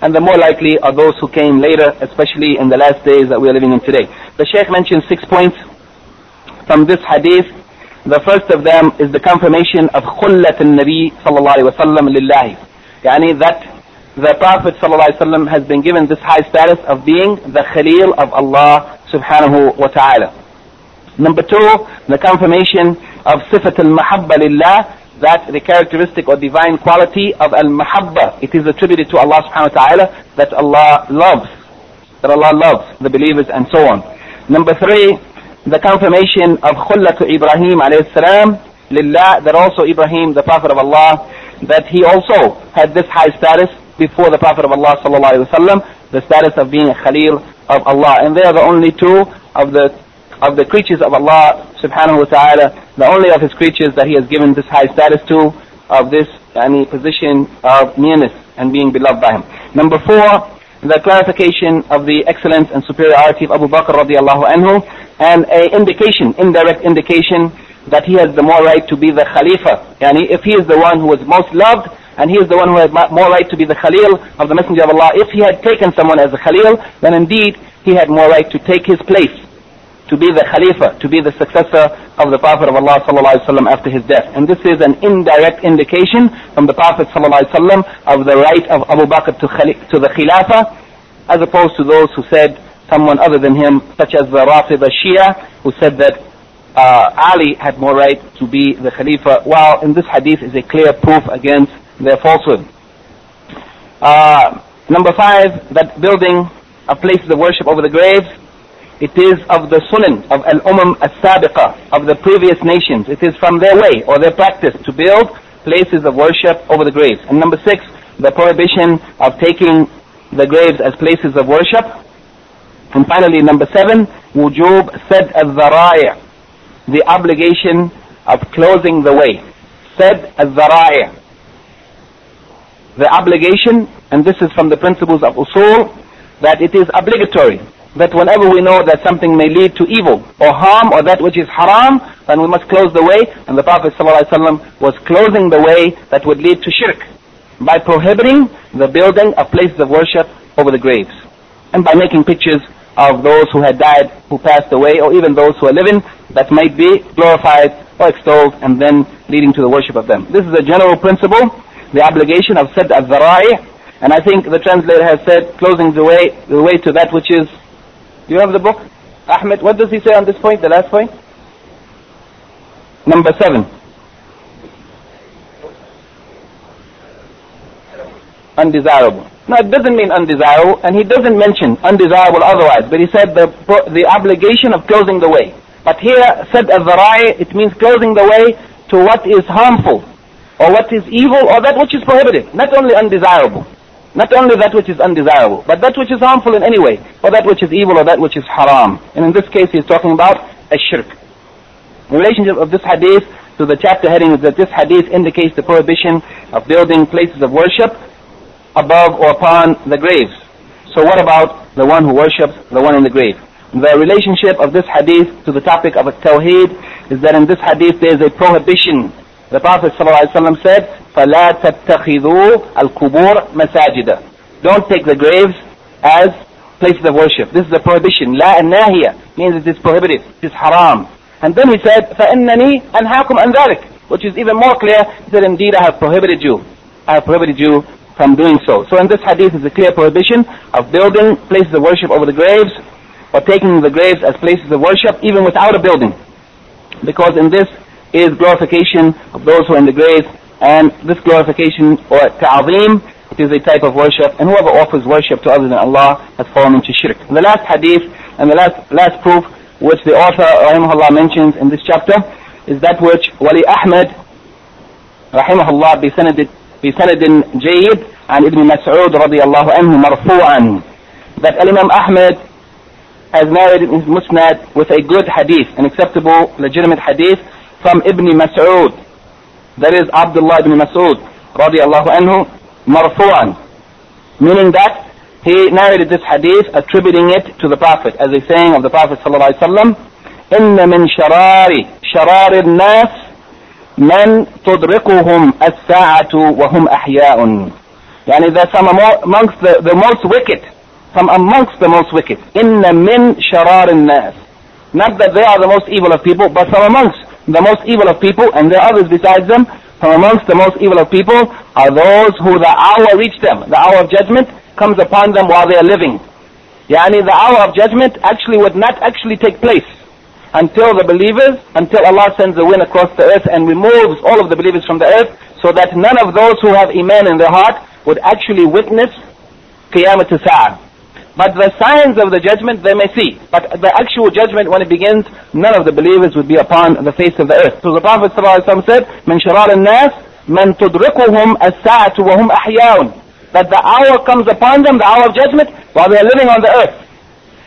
And the more likely are those who came later, especially in the last days that we are living in today. The Sheikh mentioned six points from this hadith. The first of them is the confirmation of khullat al-Nabi sallallahu alayhi wa sallam lillahi. Yani that the Prophet sallam has been given this high status of being the Khalil of Allah subhanahu wa ta'ala. Number two, the confirmation of sifat al-mahabba lillah, that the characteristic or divine quality of al-mahabba, it is attributed to Allah subhanahu wa ta'ala that Allah loves, that Allah loves the believers and so on. Number three, the confirmation of to Ibrahim alayhi salam lillah, that also Ibrahim, the Prophet of Allah, that he also had this high status before the Prophet of Allah sallallahu alaihi wasallam, the status of being a Khalil of Allah. And they are the only two of the of the creatures of Allah subhanahu wa ta'ala, the only of his creatures that he has given this high status to, of this any position of nearness and being beloved by him. Number four, the clarification of the excellence and superiority of Abu Bakr radiallahu anhu, and a indication, indirect indication, that he has the more right to be the Khalifa. Yani if he is the one who is most loved, and he is the one who has more right to be the Khalil of the Messenger of Allah. If he had taken someone as a Khalil, then indeed he had more right to take his place to be the Khalifa, to be the successor of the Prophet of Allah sallallahu after his death. And this is an indirect indication from the Prophet sallallahu of the right of Abu Bakr to, to the Khilafah, as opposed to those who said someone other than him, such as the Rafida Shia, who said that uh, Ali had more right to be the Khalifa, while in this hadith is a clear proof against their falsehood. Uh, number five, that building of places of worship over the graves it is of the sunan of al-umam as-sabiqa, of the previous nations. It is from their way or their practice to build places of worship over the graves. And number six, the prohibition of taking the graves as places of worship. And finally, number seven, wujub said al-dhara'i, the obligation of closing the way. Said al-dhara'i, the obligation, and this is from the principles of usul, that it is obligatory that whenever we know that something may lead to evil or harm or that which is haram, then we must close the way. And the Prophet ﷺ was closing the way that would lead to shirk by prohibiting the building of places of worship over the graves and by making pictures of those who had died, who passed away, or even those who are living that might be glorified or extolled and then leading to the worship of them. This is a general principle, the obligation of said al-dhara'i, and I think the translator has said closing the way, the way to that which is do you have the book? Ahmed, what does he say on this point, the last point? Number seven. Undesirable. Now it doesn't mean undesirable, and he doesn't mention undesirable otherwise, but he said the, the obligation of closing the way. But here, said al it means closing the way to what is harmful, or what is evil, or that which is prohibited, not only undesirable. Not only that which is undesirable, but that which is harmful in any way, or that which is evil, or that which is haram. And in this case, he's talking about a shirk. The relationship of this hadith to the chapter heading is that this hadith indicates the prohibition of building places of worship above or upon the graves. So what about the one who worships the one in the grave? The relationship of this hadith to the topic of a tawheed is that in this hadith there is a prohibition. The Prophet ﷺ said, فَلَا تَتَّخِذُوا الْقُبُورَ مَسَاجِدًا Don't take the graves as places of worship. This is a prohibition. La nahiya means it is prohibited. It is haram. And then he said, فَإِنَّنِي أَنْهَاكُمْ أَنْ ذَلِكَ Which is even more clear. He said, indeed I have prohibited you. I have prohibited you from doing so. So in this hadith is a clear prohibition of building places of worship over the graves or taking the graves as places of worship even without a building. Because in this is glorification of those who are in the graves and this glorification or ta'zeem, it is a type of worship, and whoever offers worship to other than Allah has fallen into shirk. And the last hadith and the last last proof which the author rahimahullah mentions in this chapter is that which Wali Ahmed rahimahullah بسند بسند جيد عن ابن مسعود رضي الله عنه مرفوعا that Imam Ahmed has narrated in his Musnad with a good hadith, an acceptable, legitimate hadith from Ibn Mas'ud that is Abdullah ibn Mas'ud radiallahu anhu marfu'an. Meaning that he narrated this hadith attributing it to the Prophet as a saying of the Prophet sallallahu alaihi wasallam إن من شرار شرار الناس من تدركهم الساعة وهم أحياء يعني there some amongst the, the most wicked some amongst the most wicked إن من شرار الناس not that they are the most evil of people but some amongst the most evil of people, and there are others besides them, from amongst the most evil of people are those who the hour reached them. The hour of judgment comes upon them while they are living. Yani the hour of judgment actually would not actually take place. until the believers, until Allah sends the wind across the earth and removes all of the believers from the earth, so that none of those who have iman in their heart would actually witness Qiyamah Sa'ah. But the signs of the judgment they may see. But the actual judgment when it begins, none of the believers would be upon the face of the earth. So the Prophet ﷺ said, من شرار الناس من تدركهم الساعة وهم أحياء that the hour comes upon them, the hour of judgment, while they are living on the earth.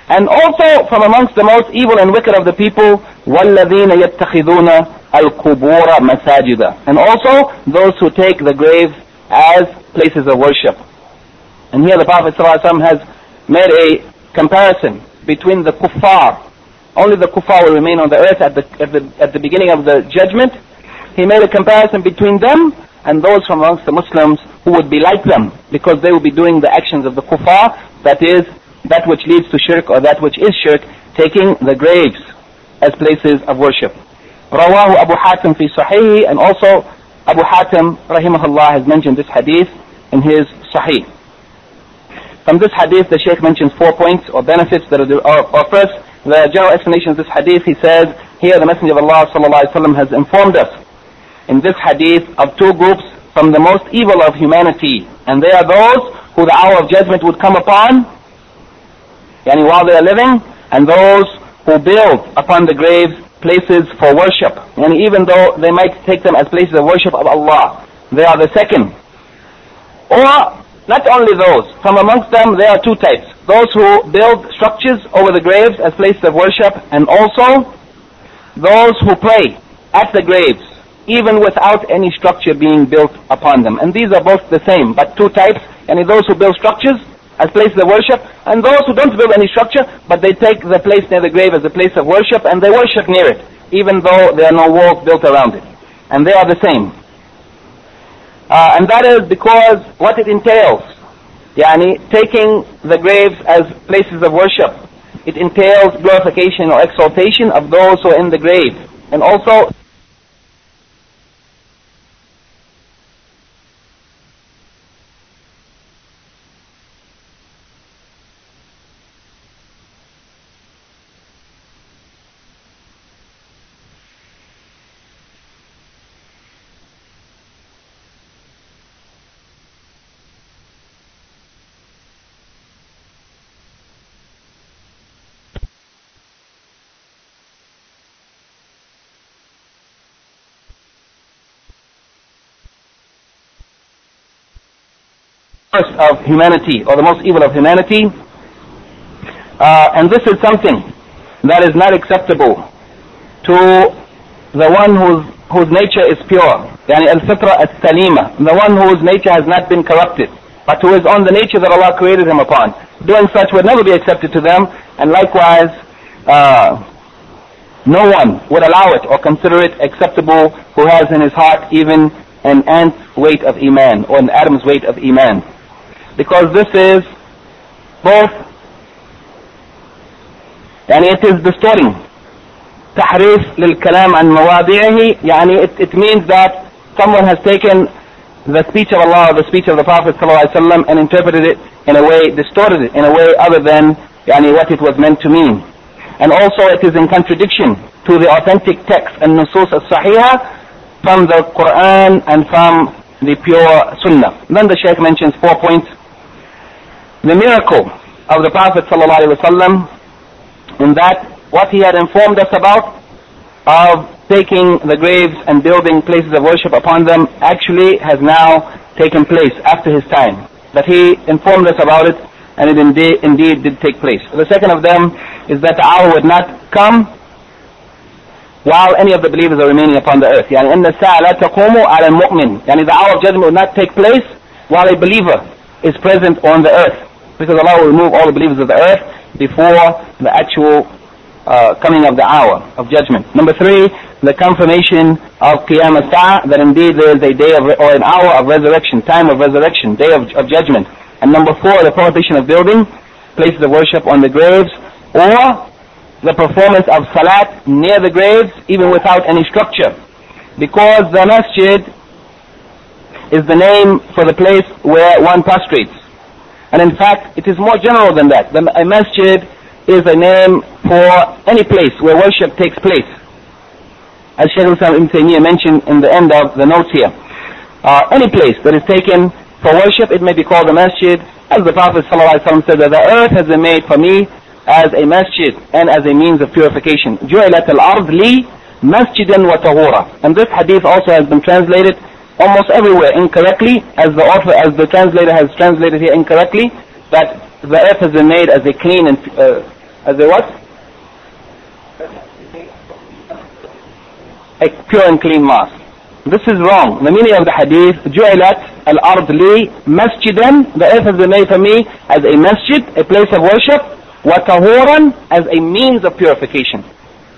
And also from amongst the most evil and wicked of the people, وَالَّذِينَ يَتَّخِذُونَ الْقُبُورَ مَسَاجِدًا And also those who take the grave as places of worship. And here the Prophet ﷺ has made a comparison between the kuffar. Only the kuffar will remain on the earth at the, at the, at the beginning of the judgment. He made a comparison between them and those from amongst the Muslims who would be like them because they will be doing the actions of the kuffar, that is, that which leads to shirk or that which is shirk, taking the graves as places of worship. Rawahu Abu Hatim fi Sahih, and also Abu Hatim, rahimahullah, has mentioned this hadith in his Sahih. From this hadith, the Shaykh mentions four points or benefits that are, or, first, the general explanation of this hadith, he says, here the Messenger of Allah sallallahu has informed us in this hadith of two groups from the most evil of humanity. And they are those who the hour of judgment would come upon, yani while they are living, and those who build upon the graves places for worship. And even though they might take them as places of worship of Allah, they are the second. Or, not only those, from amongst them there are two types. Those who build structures over the graves as places of worship, and also those who pray at the graves even without any structure being built upon them. And these are both the same, but two types, and those who build structures as places of worship, and those who don't build any structure, but they take the place near the grave as a place of worship, and they worship near it, even though there are no walls built around it. And they are the same. Uh, and that is because what it entails, yani taking the graves as places of worship, it entails glorification or exaltation of those who are in the grave. And also worst of humanity or the most evil of humanity. Uh, and this is something that is not acceptable to the one whose, whose nature is pure. Yani al-fitra as-salima, the one whose nature has not been corrupted, but who is on the nature that Allah created him upon. Doing such would never be accepted to them, and likewise, uh, no one would allow it or consider it acceptable who has in his heart even an ant's weight of iman or an atom's weight of iman because this is both يعني it is distorting تحريف للكلام عن مواضعه يعني it, it means that someone has taken the speech of Allah or the speech of the Prophet ﷺ and interpreted it in a way, distorted it in a way other than يعني what it was meant to mean. And also it is in contradiction to the authentic text and nusus as-sahihah from the Quran and from the pure Sunnah. Then the Shaykh mentions four points the miracle of the Prophet ﷺ in that what he had informed us about of taking the graves and building places of worship upon them actually has now taken place after his time. That he informed us about it and it indeed, indeed did take place. The second of them is that the hour would not come while any of the believers are remaining upon the earth. يعني إن الساعة لا تقوم على المؤمن. يعني the hour of judgment would not take place while a believer is present on the earth because Allah will remove all the believers of the earth before the actual uh, coming of the hour of judgment. Number three, the confirmation of Qiyam as that indeed there is a day of, or an hour of resurrection, time of resurrection, day of, of judgment. And number four, the prohibition of building places of worship on the graves, or the performance of salat near the graves, even without any structure. Because the masjid is the name for the place where one prostrates. And in fact, it is more general than that. The, a masjid is a name for any place where worship takes place. As Shaykh al-Islam Ibn Taymiyyah mentioned in the end of the notes here. Uh, any place that is taken for worship, it may be called a masjid. As the Prophet ﷺ said that the earth has been made for me as a masjid and as a means of purification. جُعِلَتِ الْأَرْض لِي مَسْجِدًا وَطَهُورًا And this hadith also has been translated almost everywhere incorrectly, as the author, as the translator has translated here incorrectly, that the earth has been made as a clean and uh, as a what? A pure and clean mass. This is wrong. The meaning of the hadith: "Ju'ilat al-ard li masjidan." The earth has been made for me as a masjid, a place of worship. wa Watahoran as a means of purification.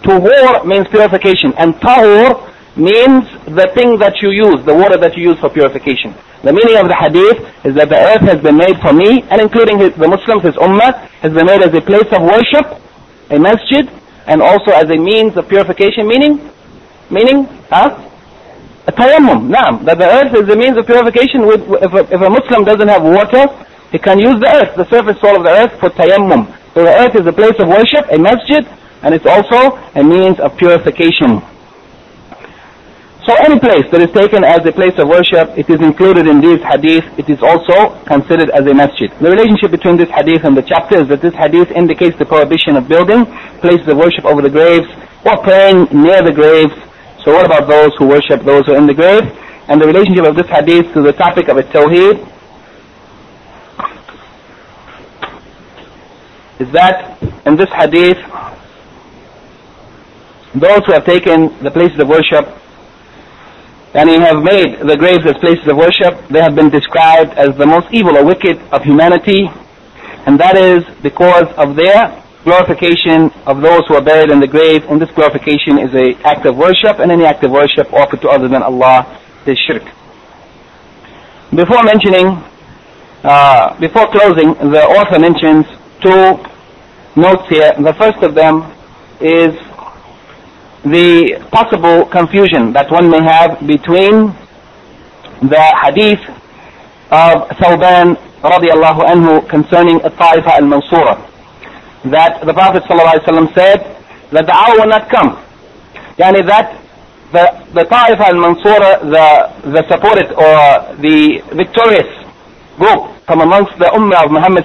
Tuhor means purification, and tahor means the thing that you use, the water that you use for purification. The meaning of the hadith is that the earth has been made for me, and including his, the Muslims, his ummah, has been made as a place of worship, a masjid, and also as a means of purification, meaning, meaning, huh? A tayammum, naam, that the earth is a means of purification. With, if, a, if a Muslim doesn't have water, he can use the earth, the surface soil of the earth for tayammum. So the earth is a place of worship, a masjid, and it's also a means of purification. So any place that is taken as a place of worship, it is included in this hadith, it is also considered as a masjid. The relationship between this hadith and the chapter is that this hadith indicates the prohibition of building places of worship over the graves or praying near the graves. So what about those who worship those who are in the grave? And the relationship of this hadith to the topic of a tawheed is that in this hadith, those who have taken the places of worship and he has made the graves as places of worship, they have been described as the most evil or wicked of humanity, and that is because of their glorification of those who are buried in the grave, and this glorification is an act of worship, and any act of worship offered to other than Allah is shirk. Before mentioning, uh, before closing, the author mentions two notes here. The first of them is the possible confusion that one may have between the hadith of Thawban radiallahu anhu concerning Ta'ifa al-Mansura that the Prophet said that the hour will not come. Yani that the, the Ta'ifa al-Mansura the, the supported or the victorious group from amongst the Ummah of Muhammad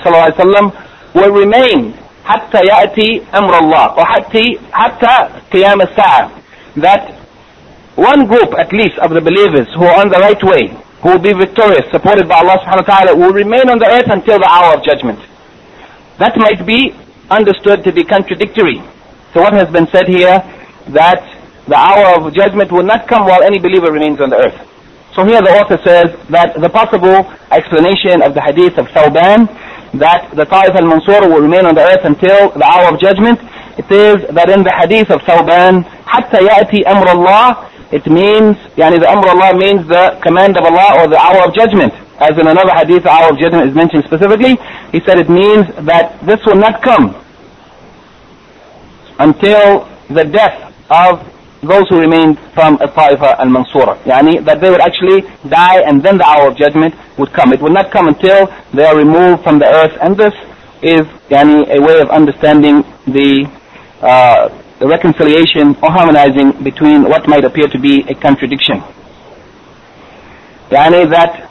will remain حتى يأتي أمر الله وحتى حتى قيام الساعة that one group at least of the believers who are on the right way who will be victorious supported by Allah subhanahu wa ta'ala will remain on the earth until the hour of judgment that might be understood to be contradictory so what has been said here that the hour of judgment will not come while any believer remains on the earth so here the author says that the possible explanation of the hadith of Thawban that the Ta'if al-Mansur will remain on the earth until the hour of judgment. It is that in the hadith of Thawban, حتى يأتي أمر الله, it means, يعني the Amr Allah means the command of Allah or the hour of judgment. As in another hadith, the hour of judgment is mentioned specifically. He said it means that this will not come until the death of those who remained from Ta'ifa al-Mansura. Yani that they would actually die and then the hour of judgment would come. It would not come until they are removed from the earth and this is yani, a way of understanding the, uh, the reconciliation or harmonizing between what might appear to be a contradiction. Yani that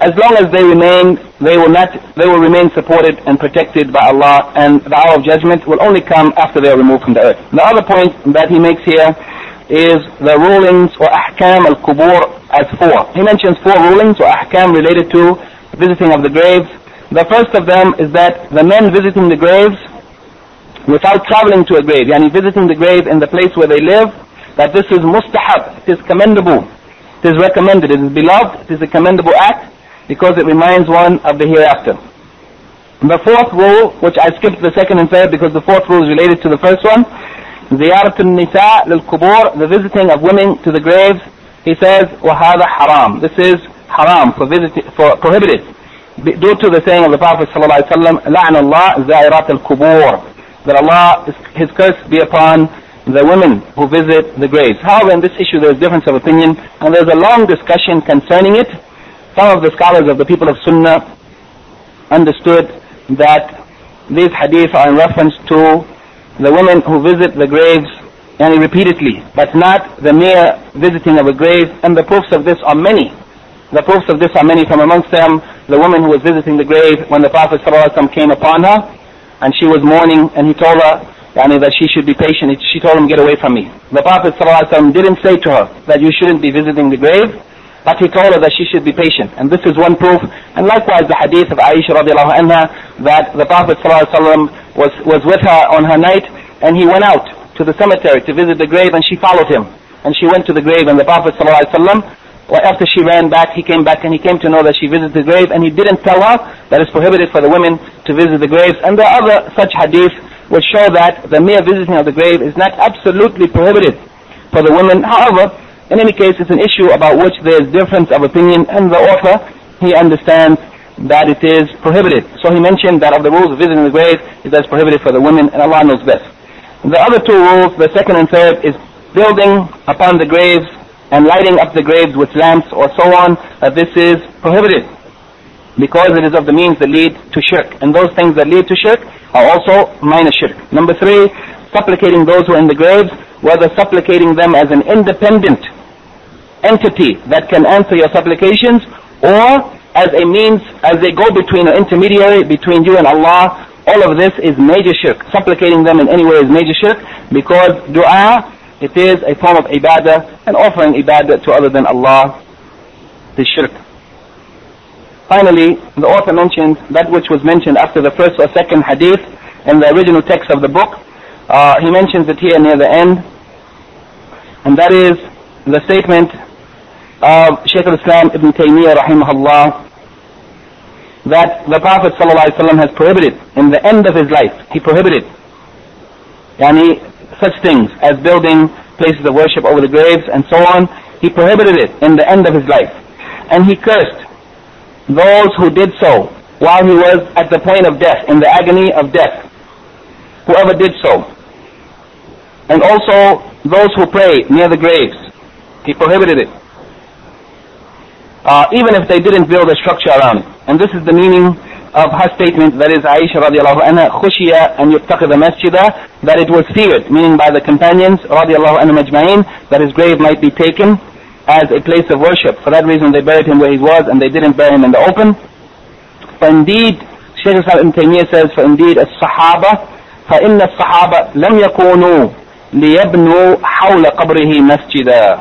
as long as they remain, they will not, they will remain supported and protected by Allah, and the hour of judgment will only come after they are removed from the earth. The other point that he makes here is the rulings or ahkam al-kubur as four. He mentions four rulings or ahkam related to visiting of the graves. The first of them is that the men visiting the graves without traveling to a grave, yani visiting the grave in the place where they live, that this is mustahab, it is commendable, it is recommended, it is beloved, it is a commendable act, because it reminds one of the hereafter. The fourth rule, which I skipped the second and third because the fourth rule is related to the first one, زيارة النساء للقبور, the visiting of women to the graves, he says, وهذا haram. This is haram, for, visiting, for prohibited. Due to the saying of the Prophet صلى الله عليه وسلم, لعن الله زائرات القبور. That Allah, His curse be upon the women who visit the graves. However, in this issue there is difference of opinion, and there's a long discussion concerning it. Some of the scholars of the people of Sunnah understood that these hadith are in reference to the women who visit the graves yani repeatedly, but not the mere visiting of a grave. And the proofs of this are many. The proofs of this are many. From amongst them, the woman who was visiting the grave when the Prophet ﷺ came upon her, and she was mourning, and he told her yani, that she should be patient. She told him, get away from me. The Prophet ﷺ didn't say to her that you shouldn't be visiting the grave, but he told her that she should be patient. And this is one proof. And likewise the hadith of Aisha radiallahu anha, that the Prophet ﷺ was, was with her on her night, and he went out to the cemetery to visit the grave and she followed him. And she went to the grave and the Prophet ﷺ, after she ran back, he came back and he came to know that she visited the grave and he didn't tell her that it's prohibited for the women to visit the graves. And there are other such hadiths which show that the mere visiting of the grave is not absolutely prohibited for the women. However, in any case, it's an issue about which there is difference of opinion and the author, he understands that it is prohibited. So he mentioned that of the rules of visiting the grave, it is prohibited for the women and Allah knows best. The other two rules, the second and third, is building upon the graves and lighting up the graves with lamps or so on, that this is prohibited because it is of the means that lead to shirk. And those things that lead to shirk are also minor shirk. Number three, supplicating those who are in the graves, whether supplicating them as an independent entity that can answer your supplications or as a means, as they go-between or intermediary between you and Allah all of this is major shirk. Supplicating them in any way is major shirk because dua, it is a form of ibadah and offering ibadah to other than Allah is shirk. Finally, the author mentions that which was mentioned after the first or second hadith in the original text of the book. Uh, he mentions it here near the end. And that is the statement of Shaykh al-Islam Ibn Taymiyyah rahimahullah that the Prophet ﷺ has prohibited in the end of his life. He prohibited yani, such things as building places of worship over the graves and so on. He prohibited it in the end of his life. And he cursed those who did so while he was at the point of death, in the agony of death. Whoever did so. And also those who pray near the graves. He prohibited it uh, even if they didn't build a structure around it. And this is the meaning of her statement, that is Aisha radiallahu anha, khushiya and yuttaqida masjidah, that it was feared, meaning by the companions radiallahu anha majma'in, that his grave might be taken as a place of worship. For that reason they buried him where he was and they didn't bury him in the open. For indeed, Shaykh Islam Ibn Taymiyyah says, for indeed as-sahaba, فإن الصحابة لم يكونوا ليبنوا حول قبره مسجدا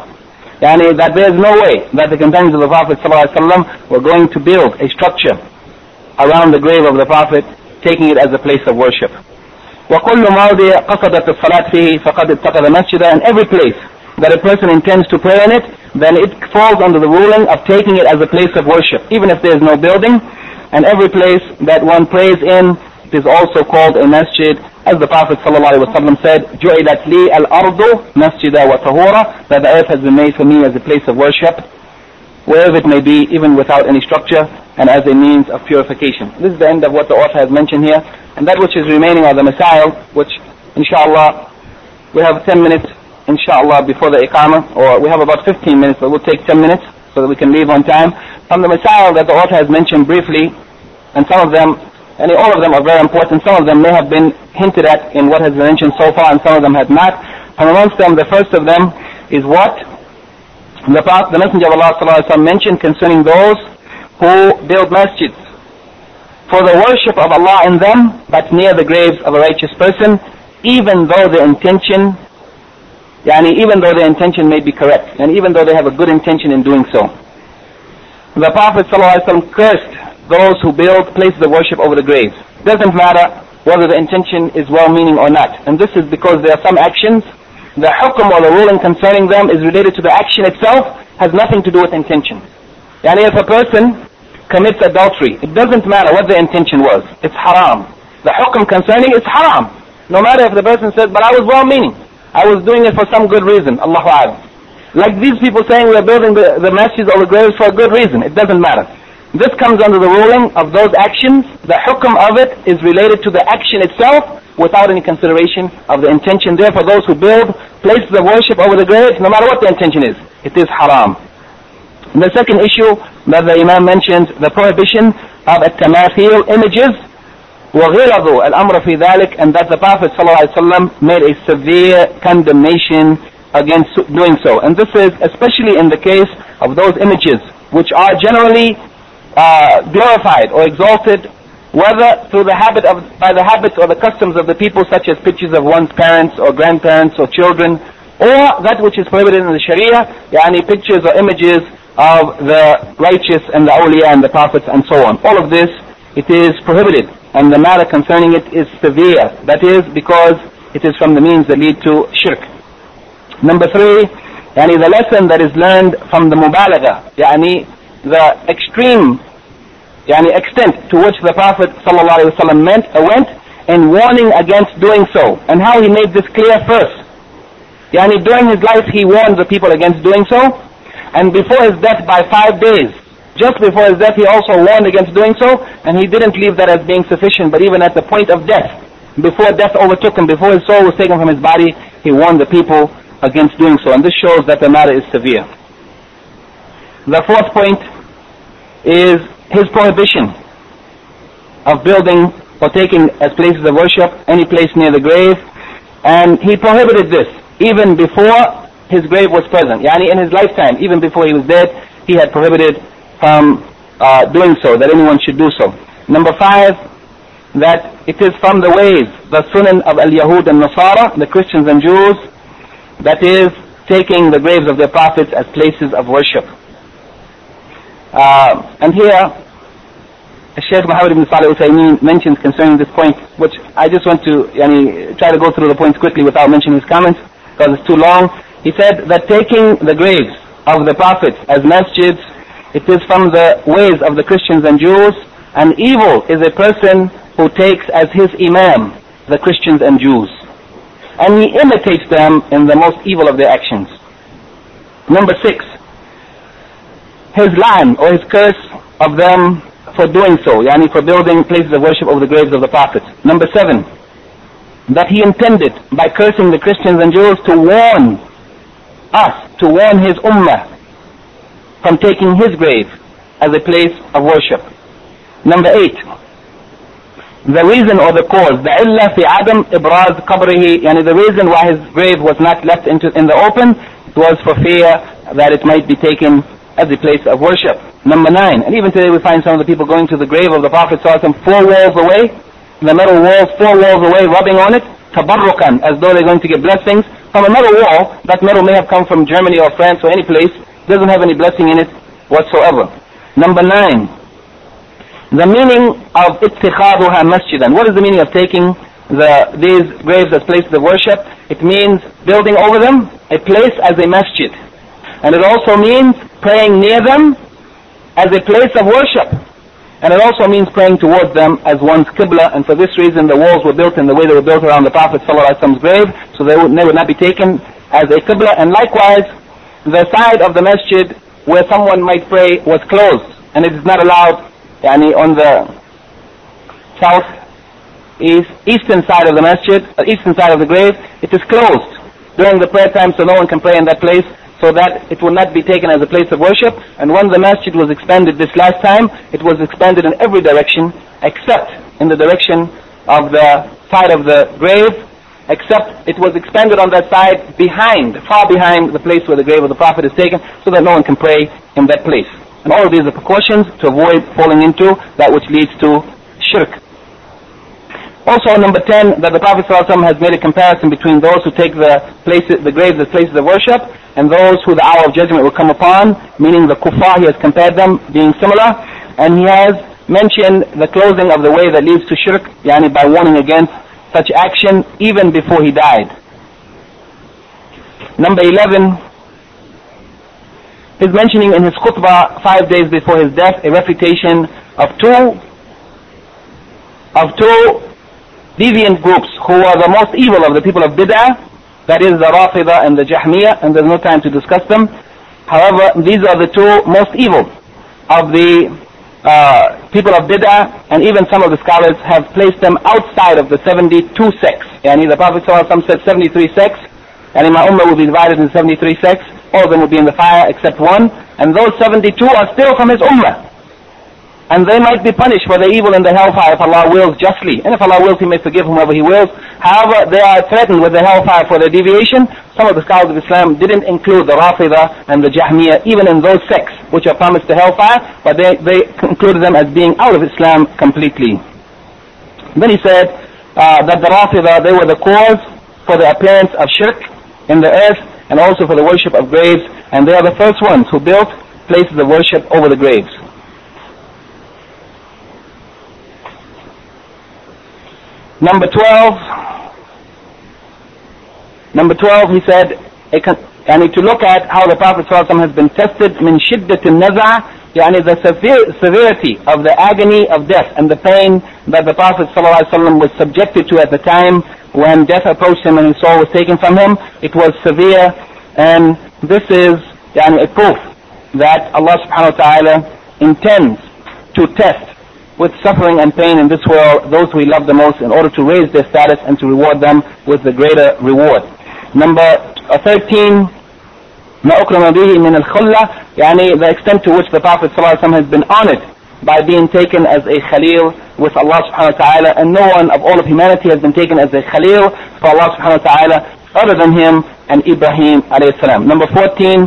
Yani that there is no way that the companions of the Prophet ﷺ were going to build a structure around the grave of the Prophet, taking it as a place of worship. وكل موضع قصدت الصلاة فيه فقد اتخذ مسجدا and every place that a person intends to pray in it, then it falls under the ruling of taking it as a place of worship, even if there is no building. And every place that one prays in, it is also called a masjid as the Prophet ﷺ said, جُعِلَتْ لِي الْأَرْضُ مَسْجِدًا وَطَهُورًا That the earth has been made for me as a place of worship, wherever it may be, even without any structure, and as a means of purification. This is the end of what the author has mentioned here. And that which is remaining are the masail, which, inshallah, we have 10 minutes, inshallah, before the iqamah, or we have about 15 minutes, but we'll take 10 minutes so that we can leave on time. From the masail that the author has mentioned briefly, and some of them and all of them are very important. Some of them may have been hinted at in what has been mentioned so far, and some of them have not. And amongst them, the first of them is what the, the Messenger of Allah mentioned concerning those who build masjids for the worship of Allah in them, but near the graves of a righteous person, even though the intention, yani even though the intention may be correct, and even though they have a good intention in doing so. The Prophet ﷺ cursed those who build places of worship over the graves. Doesn't matter whether the intention is well-meaning or not. And this is because there are some actions, the hukum or the ruling concerning them is related to the action itself, has nothing to do with intention. Yani if a person commits adultery, it doesn't matter what the intention was. It's haram. The hukum concerning it's haram. No matter if the person says, but I was well-meaning. I was doing it for some good reason. Allahu Akbar. Like these people saying we're building the, the masjids or the graves for a good reason. It doesn't matter. This comes under the ruling of those actions. The hukum of it is related to the action itself without any consideration of the intention. Therefore, those who build places of worship over the graves, no matter what the intention is, it is haram. And the second issue that the Imam mentioned, the prohibition of at-tamathil images وغلظوا الأمر في ذلك and that the Prophet ﷺ made a severe condemnation against doing so. And this is especially in the case of those images which are generally uh, glorified or exalted whether through the habit of, by the habits or the customs of the people such as pictures of one's parents or grandparents or children or that which is prohibited in the Sharia, yani pictures or images of the righteous and the awliya and the prophets and so on. All of this, it is prohibited and the matter concerning it is severe. That is because it is from the means that lead to shirk. Number three, yani the lesson that is learned from the mubalagha, yani the extreme yani extent to which the Prophet ﷺ meant, uh, went in warning against doing so. And how he made this clear first. Yani during his life he warned the people against doing so. And before his death by five days, just before his death he also warned against doing so. And he didn't leave that as being sufficient, but even at the point of death, before death overtook him, before his soul was taken from his body, he warned the people against doing so. And this shows that the matter is severe. The fourth point is his prohibition of building or taking as places of worship any place near the grave. And he prohibited this even before his grave was present. Yani in his lifetime even before he was dead he had prohibited from uh, doing so that anyone should do so. Number five that it is from the ways the sunan of al-yahud and nasara the christians and jews that is taking the graves of their prophets as places of worship uh, and here, Sheikh Muhammad ibn Salih Uthaymeen mentions concerning this point, which I just want to yani, try to go through the points quickly without mentioning his comments, because it's too long. He said that taking the graves of the prophets as masjids, it is from the ways of the Christians and Jews, and evil is a person who takes as his imam the Christians and Jews. And he imitates them in the most evil of their actions. Number six, his la'n or his curse of them for doing so, yani for building places of worship over the graves of the prophets. Number seven, that he intended by cursing the Christians and Jews to warn us, to warn his ummah from taking his grave as a place of worship. Number eight, the reason or the cause, the illah fi adam ibraz qabrihi, yani the reason why his grave was not left into, in the open was for fear that it might be taken as a place of worship. Number nine, and even today we find some of the people going to the grave of the Prophet some four walls away, the metal walls four walls away, rubbing on it, tabarrukan, as though they're going to get blessings from another wall. That metal may have come from Germany or France or any place, doesn't have any blessing in it whatsoever. Number nine, the meaning of ittikhaduha masjidan. What is the meaning of taking the, these graves as places of worship? It means building over them a place as a masjid. And it also means praying near them as a place of worship. And it also means praying towards them as one's qibla. And for this reason, the walls were built in the way they were built around the Prophet ﷺ's grave, so they would, they would not be taken as a qibla. And likewise, the side of the masjid where someone might pray was closed, and it is not allowed yani, on the south east, eastern side of the masjid, uh, eastern side of the grave, it is closed during the prayer time, so no one can pray in that place so that it will not be taken as a place of worship. And when the masjid was expanded this last time, it was expanded in every direction except in the direction of the side of the grave, except it was expanded on that side behind, far behind the place where the grave of the Prophet is taken, so that no one can pray in that place. And all of these are precautions to avoid falling into that which leads to shirk. Also, number 10, that the Prophet ﷺ has made a comparison between those who take the places, the graves as places of worship, and those who the hour of judgment will come upon, meaning the kuffar, he has compared them being similar, and he has mentioned the closing of the way that leads to shirk, yani by warning against such action even before he died. Number 11, is mentioning in his khutbah five days before his death a refutation of two of two deviant groups who are the most evil of the people of Bid'ah, that is the Rafida and the Jahmiyyah, and there's no time to discuss them. However, these are the two most evil of the uh, people of Bid'ah, and even some of the scholars have placed them outside of the 72 sects. Yani the Prophet ﷺ said 73 sects, and in my ummah will be divided into 73 sects. All of them will be in the fire except one, and those 72 are still from his ummah. And they might be punished for their evil in the hellfire if Allah wills justly. And if Allah wills, He may forgive whomever He wills. However, they are threatened with the hellfire for their deviation. Some of the scholars of Islam didn't include the Rafida and the Jahmiyyah even in those sects which are promised the hellfire, but they, they included them as being out of Islam completely. Then he said uh, that the Rafida, they were the cause for the appearance of shirk in the earth and also for the worship of graves, and they are the first ones who built places of worship over the graves. Number 12, number 12, he said, "I need to look at how the Prophet ﷺ has been tested, min shiddatin naza' yani the severe, severity of the agony of death and the pain that the Prophet ﷺ was subjected to at the time when death approached him and his soul was taken from him, it was severe and this is yani, a proof that Allah subhanahu wa ta'ala intends to test with suffering and pain in this world those we love the most in order to raise their status and to reward them with the greater reward. Number 13, ما أكرم به من الخلة يعني the extent to which the Prophet ﷺ has been honored by being taken as a Khalil with Allah subhanahu wa ta'ala and no one of all of humanity has been taken as a Khalil for Allah subhanahu wa ta'ala other than him and Ibrahim alayhi salam. Number 14,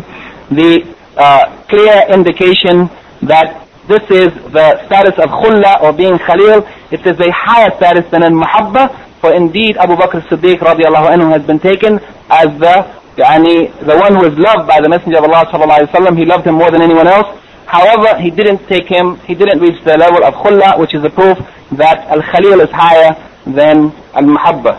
the uh, clear indication that this is the status of khulla or being khalil. It is a higher status than in muhabba. For indeed, Abu Bakr Siddiq radiallahu anhu has been taken as the yani, the one who is loved by the Messenger of Allah sallallahu alaihi wasallam. He loved him more than anyone else. However, he didn't take him. He didn't reach the level of khulla, which is a proof that al khalil is higher than al muhabba.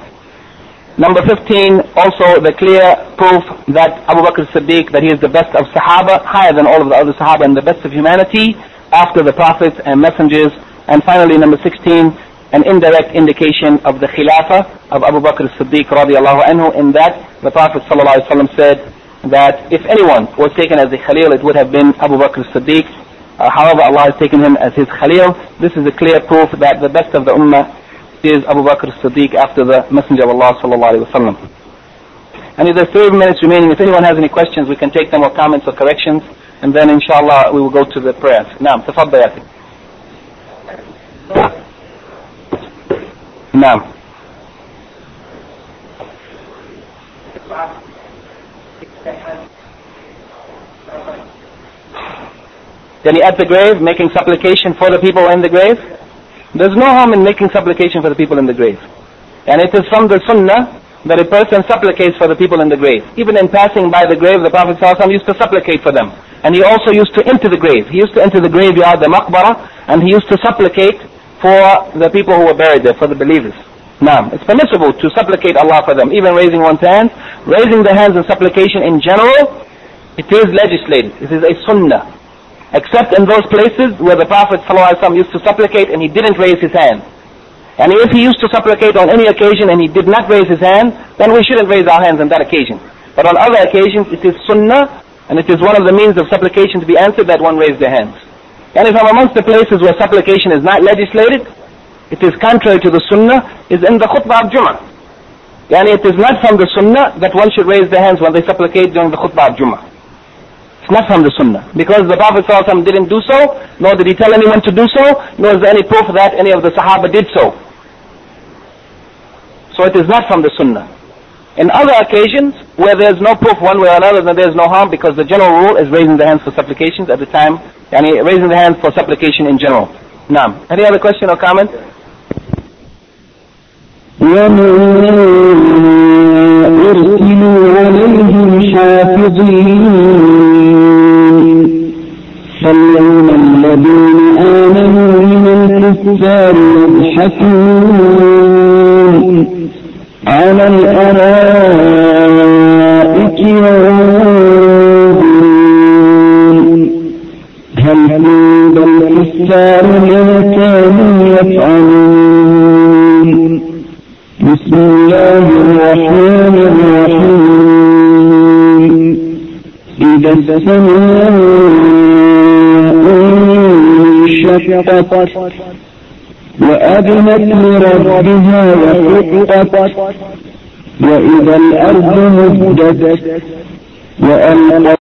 Number 15, also the clear proof that Abu Bakr Siddiq, that he is the best of Sahaba, higher than all of the other Sahaba and the best of humanity, after the prophets and messengers. And finally, number 16, an indirect indication of the Khilafah of Abu Bakr as-Siddiq radiallahu anhu, in that the Prophet ﷺ said that if anyone was taken as a Khalil, it would have been Abu Bakr as-Siddiq. Uh, however, Allah has taken him as his Khalil. This is a clear proof that the best of the Ummah is Abu Bakr as-Siddiq after the Messenger of Allah sallallahu alaihi wasallam. And if there's three minutes remaining, if anyone has any questions, we can take them or comments or corrections, and then inshallah we will go to the prayers. نعم تفضل يا أخي. نعم. Then he at the grave making supplication for the people in the grave. There's no harm in making supplication for the people in the grave. And it is from the sunnah that a person supplicates for the people in the grave. Even in passing by the grave, the Prophet ﷺ used to supplicate for them. And he also used to enter the grave. He used to enter the graveyard, the maqbara, and he used to supplicate for the people who were buried there, for the believers. Now, it's permissible to supplicate Allah for them, even raising one's hands. Raising the hands in supplication in general, it is legislated. It is a sunnah. Except in those places where the Prophet ﷺ used to supplicate and he didn't raise his hand. And if he used to supplicate on any occasion and he did not raise his hand, then we shouldn't raise our hands on that occasion. But on other occasions, it is sunnah, and it is one of the means of supplication to be answered that one raise their hands. And if I'm amongst the places where supplication is not legislated, it is contrary to the sunnah, is in the khutbah of Jummah. Yani it is not from the sunnah that one should raise their hands when they supplicate during the khutbah of Jummah. Not from the sunnah. Because the Prophet ﷺ didn't do so, nor did he tell anyone to do so, nor is there any proof that any of the Sahaba did so. So it is not from the sunnah. In other occasions, where there's no proof one way or another, then there's no harm because the general rule is raising the hands for supplications at the time, and raising the hands for supplication in general. Now, any other question or comment? أرسلوا عليهم حافظين فاليوم الذين آمنوا من الكفار يضحكون على الأرائك ينظرون هل ثوب الكفار ما كانوا يفعلون بسم الله الرحمن الرحيم. إذا السماء انشققت وأذنت لربها وحققت وإذا الأرض مهدت وألقت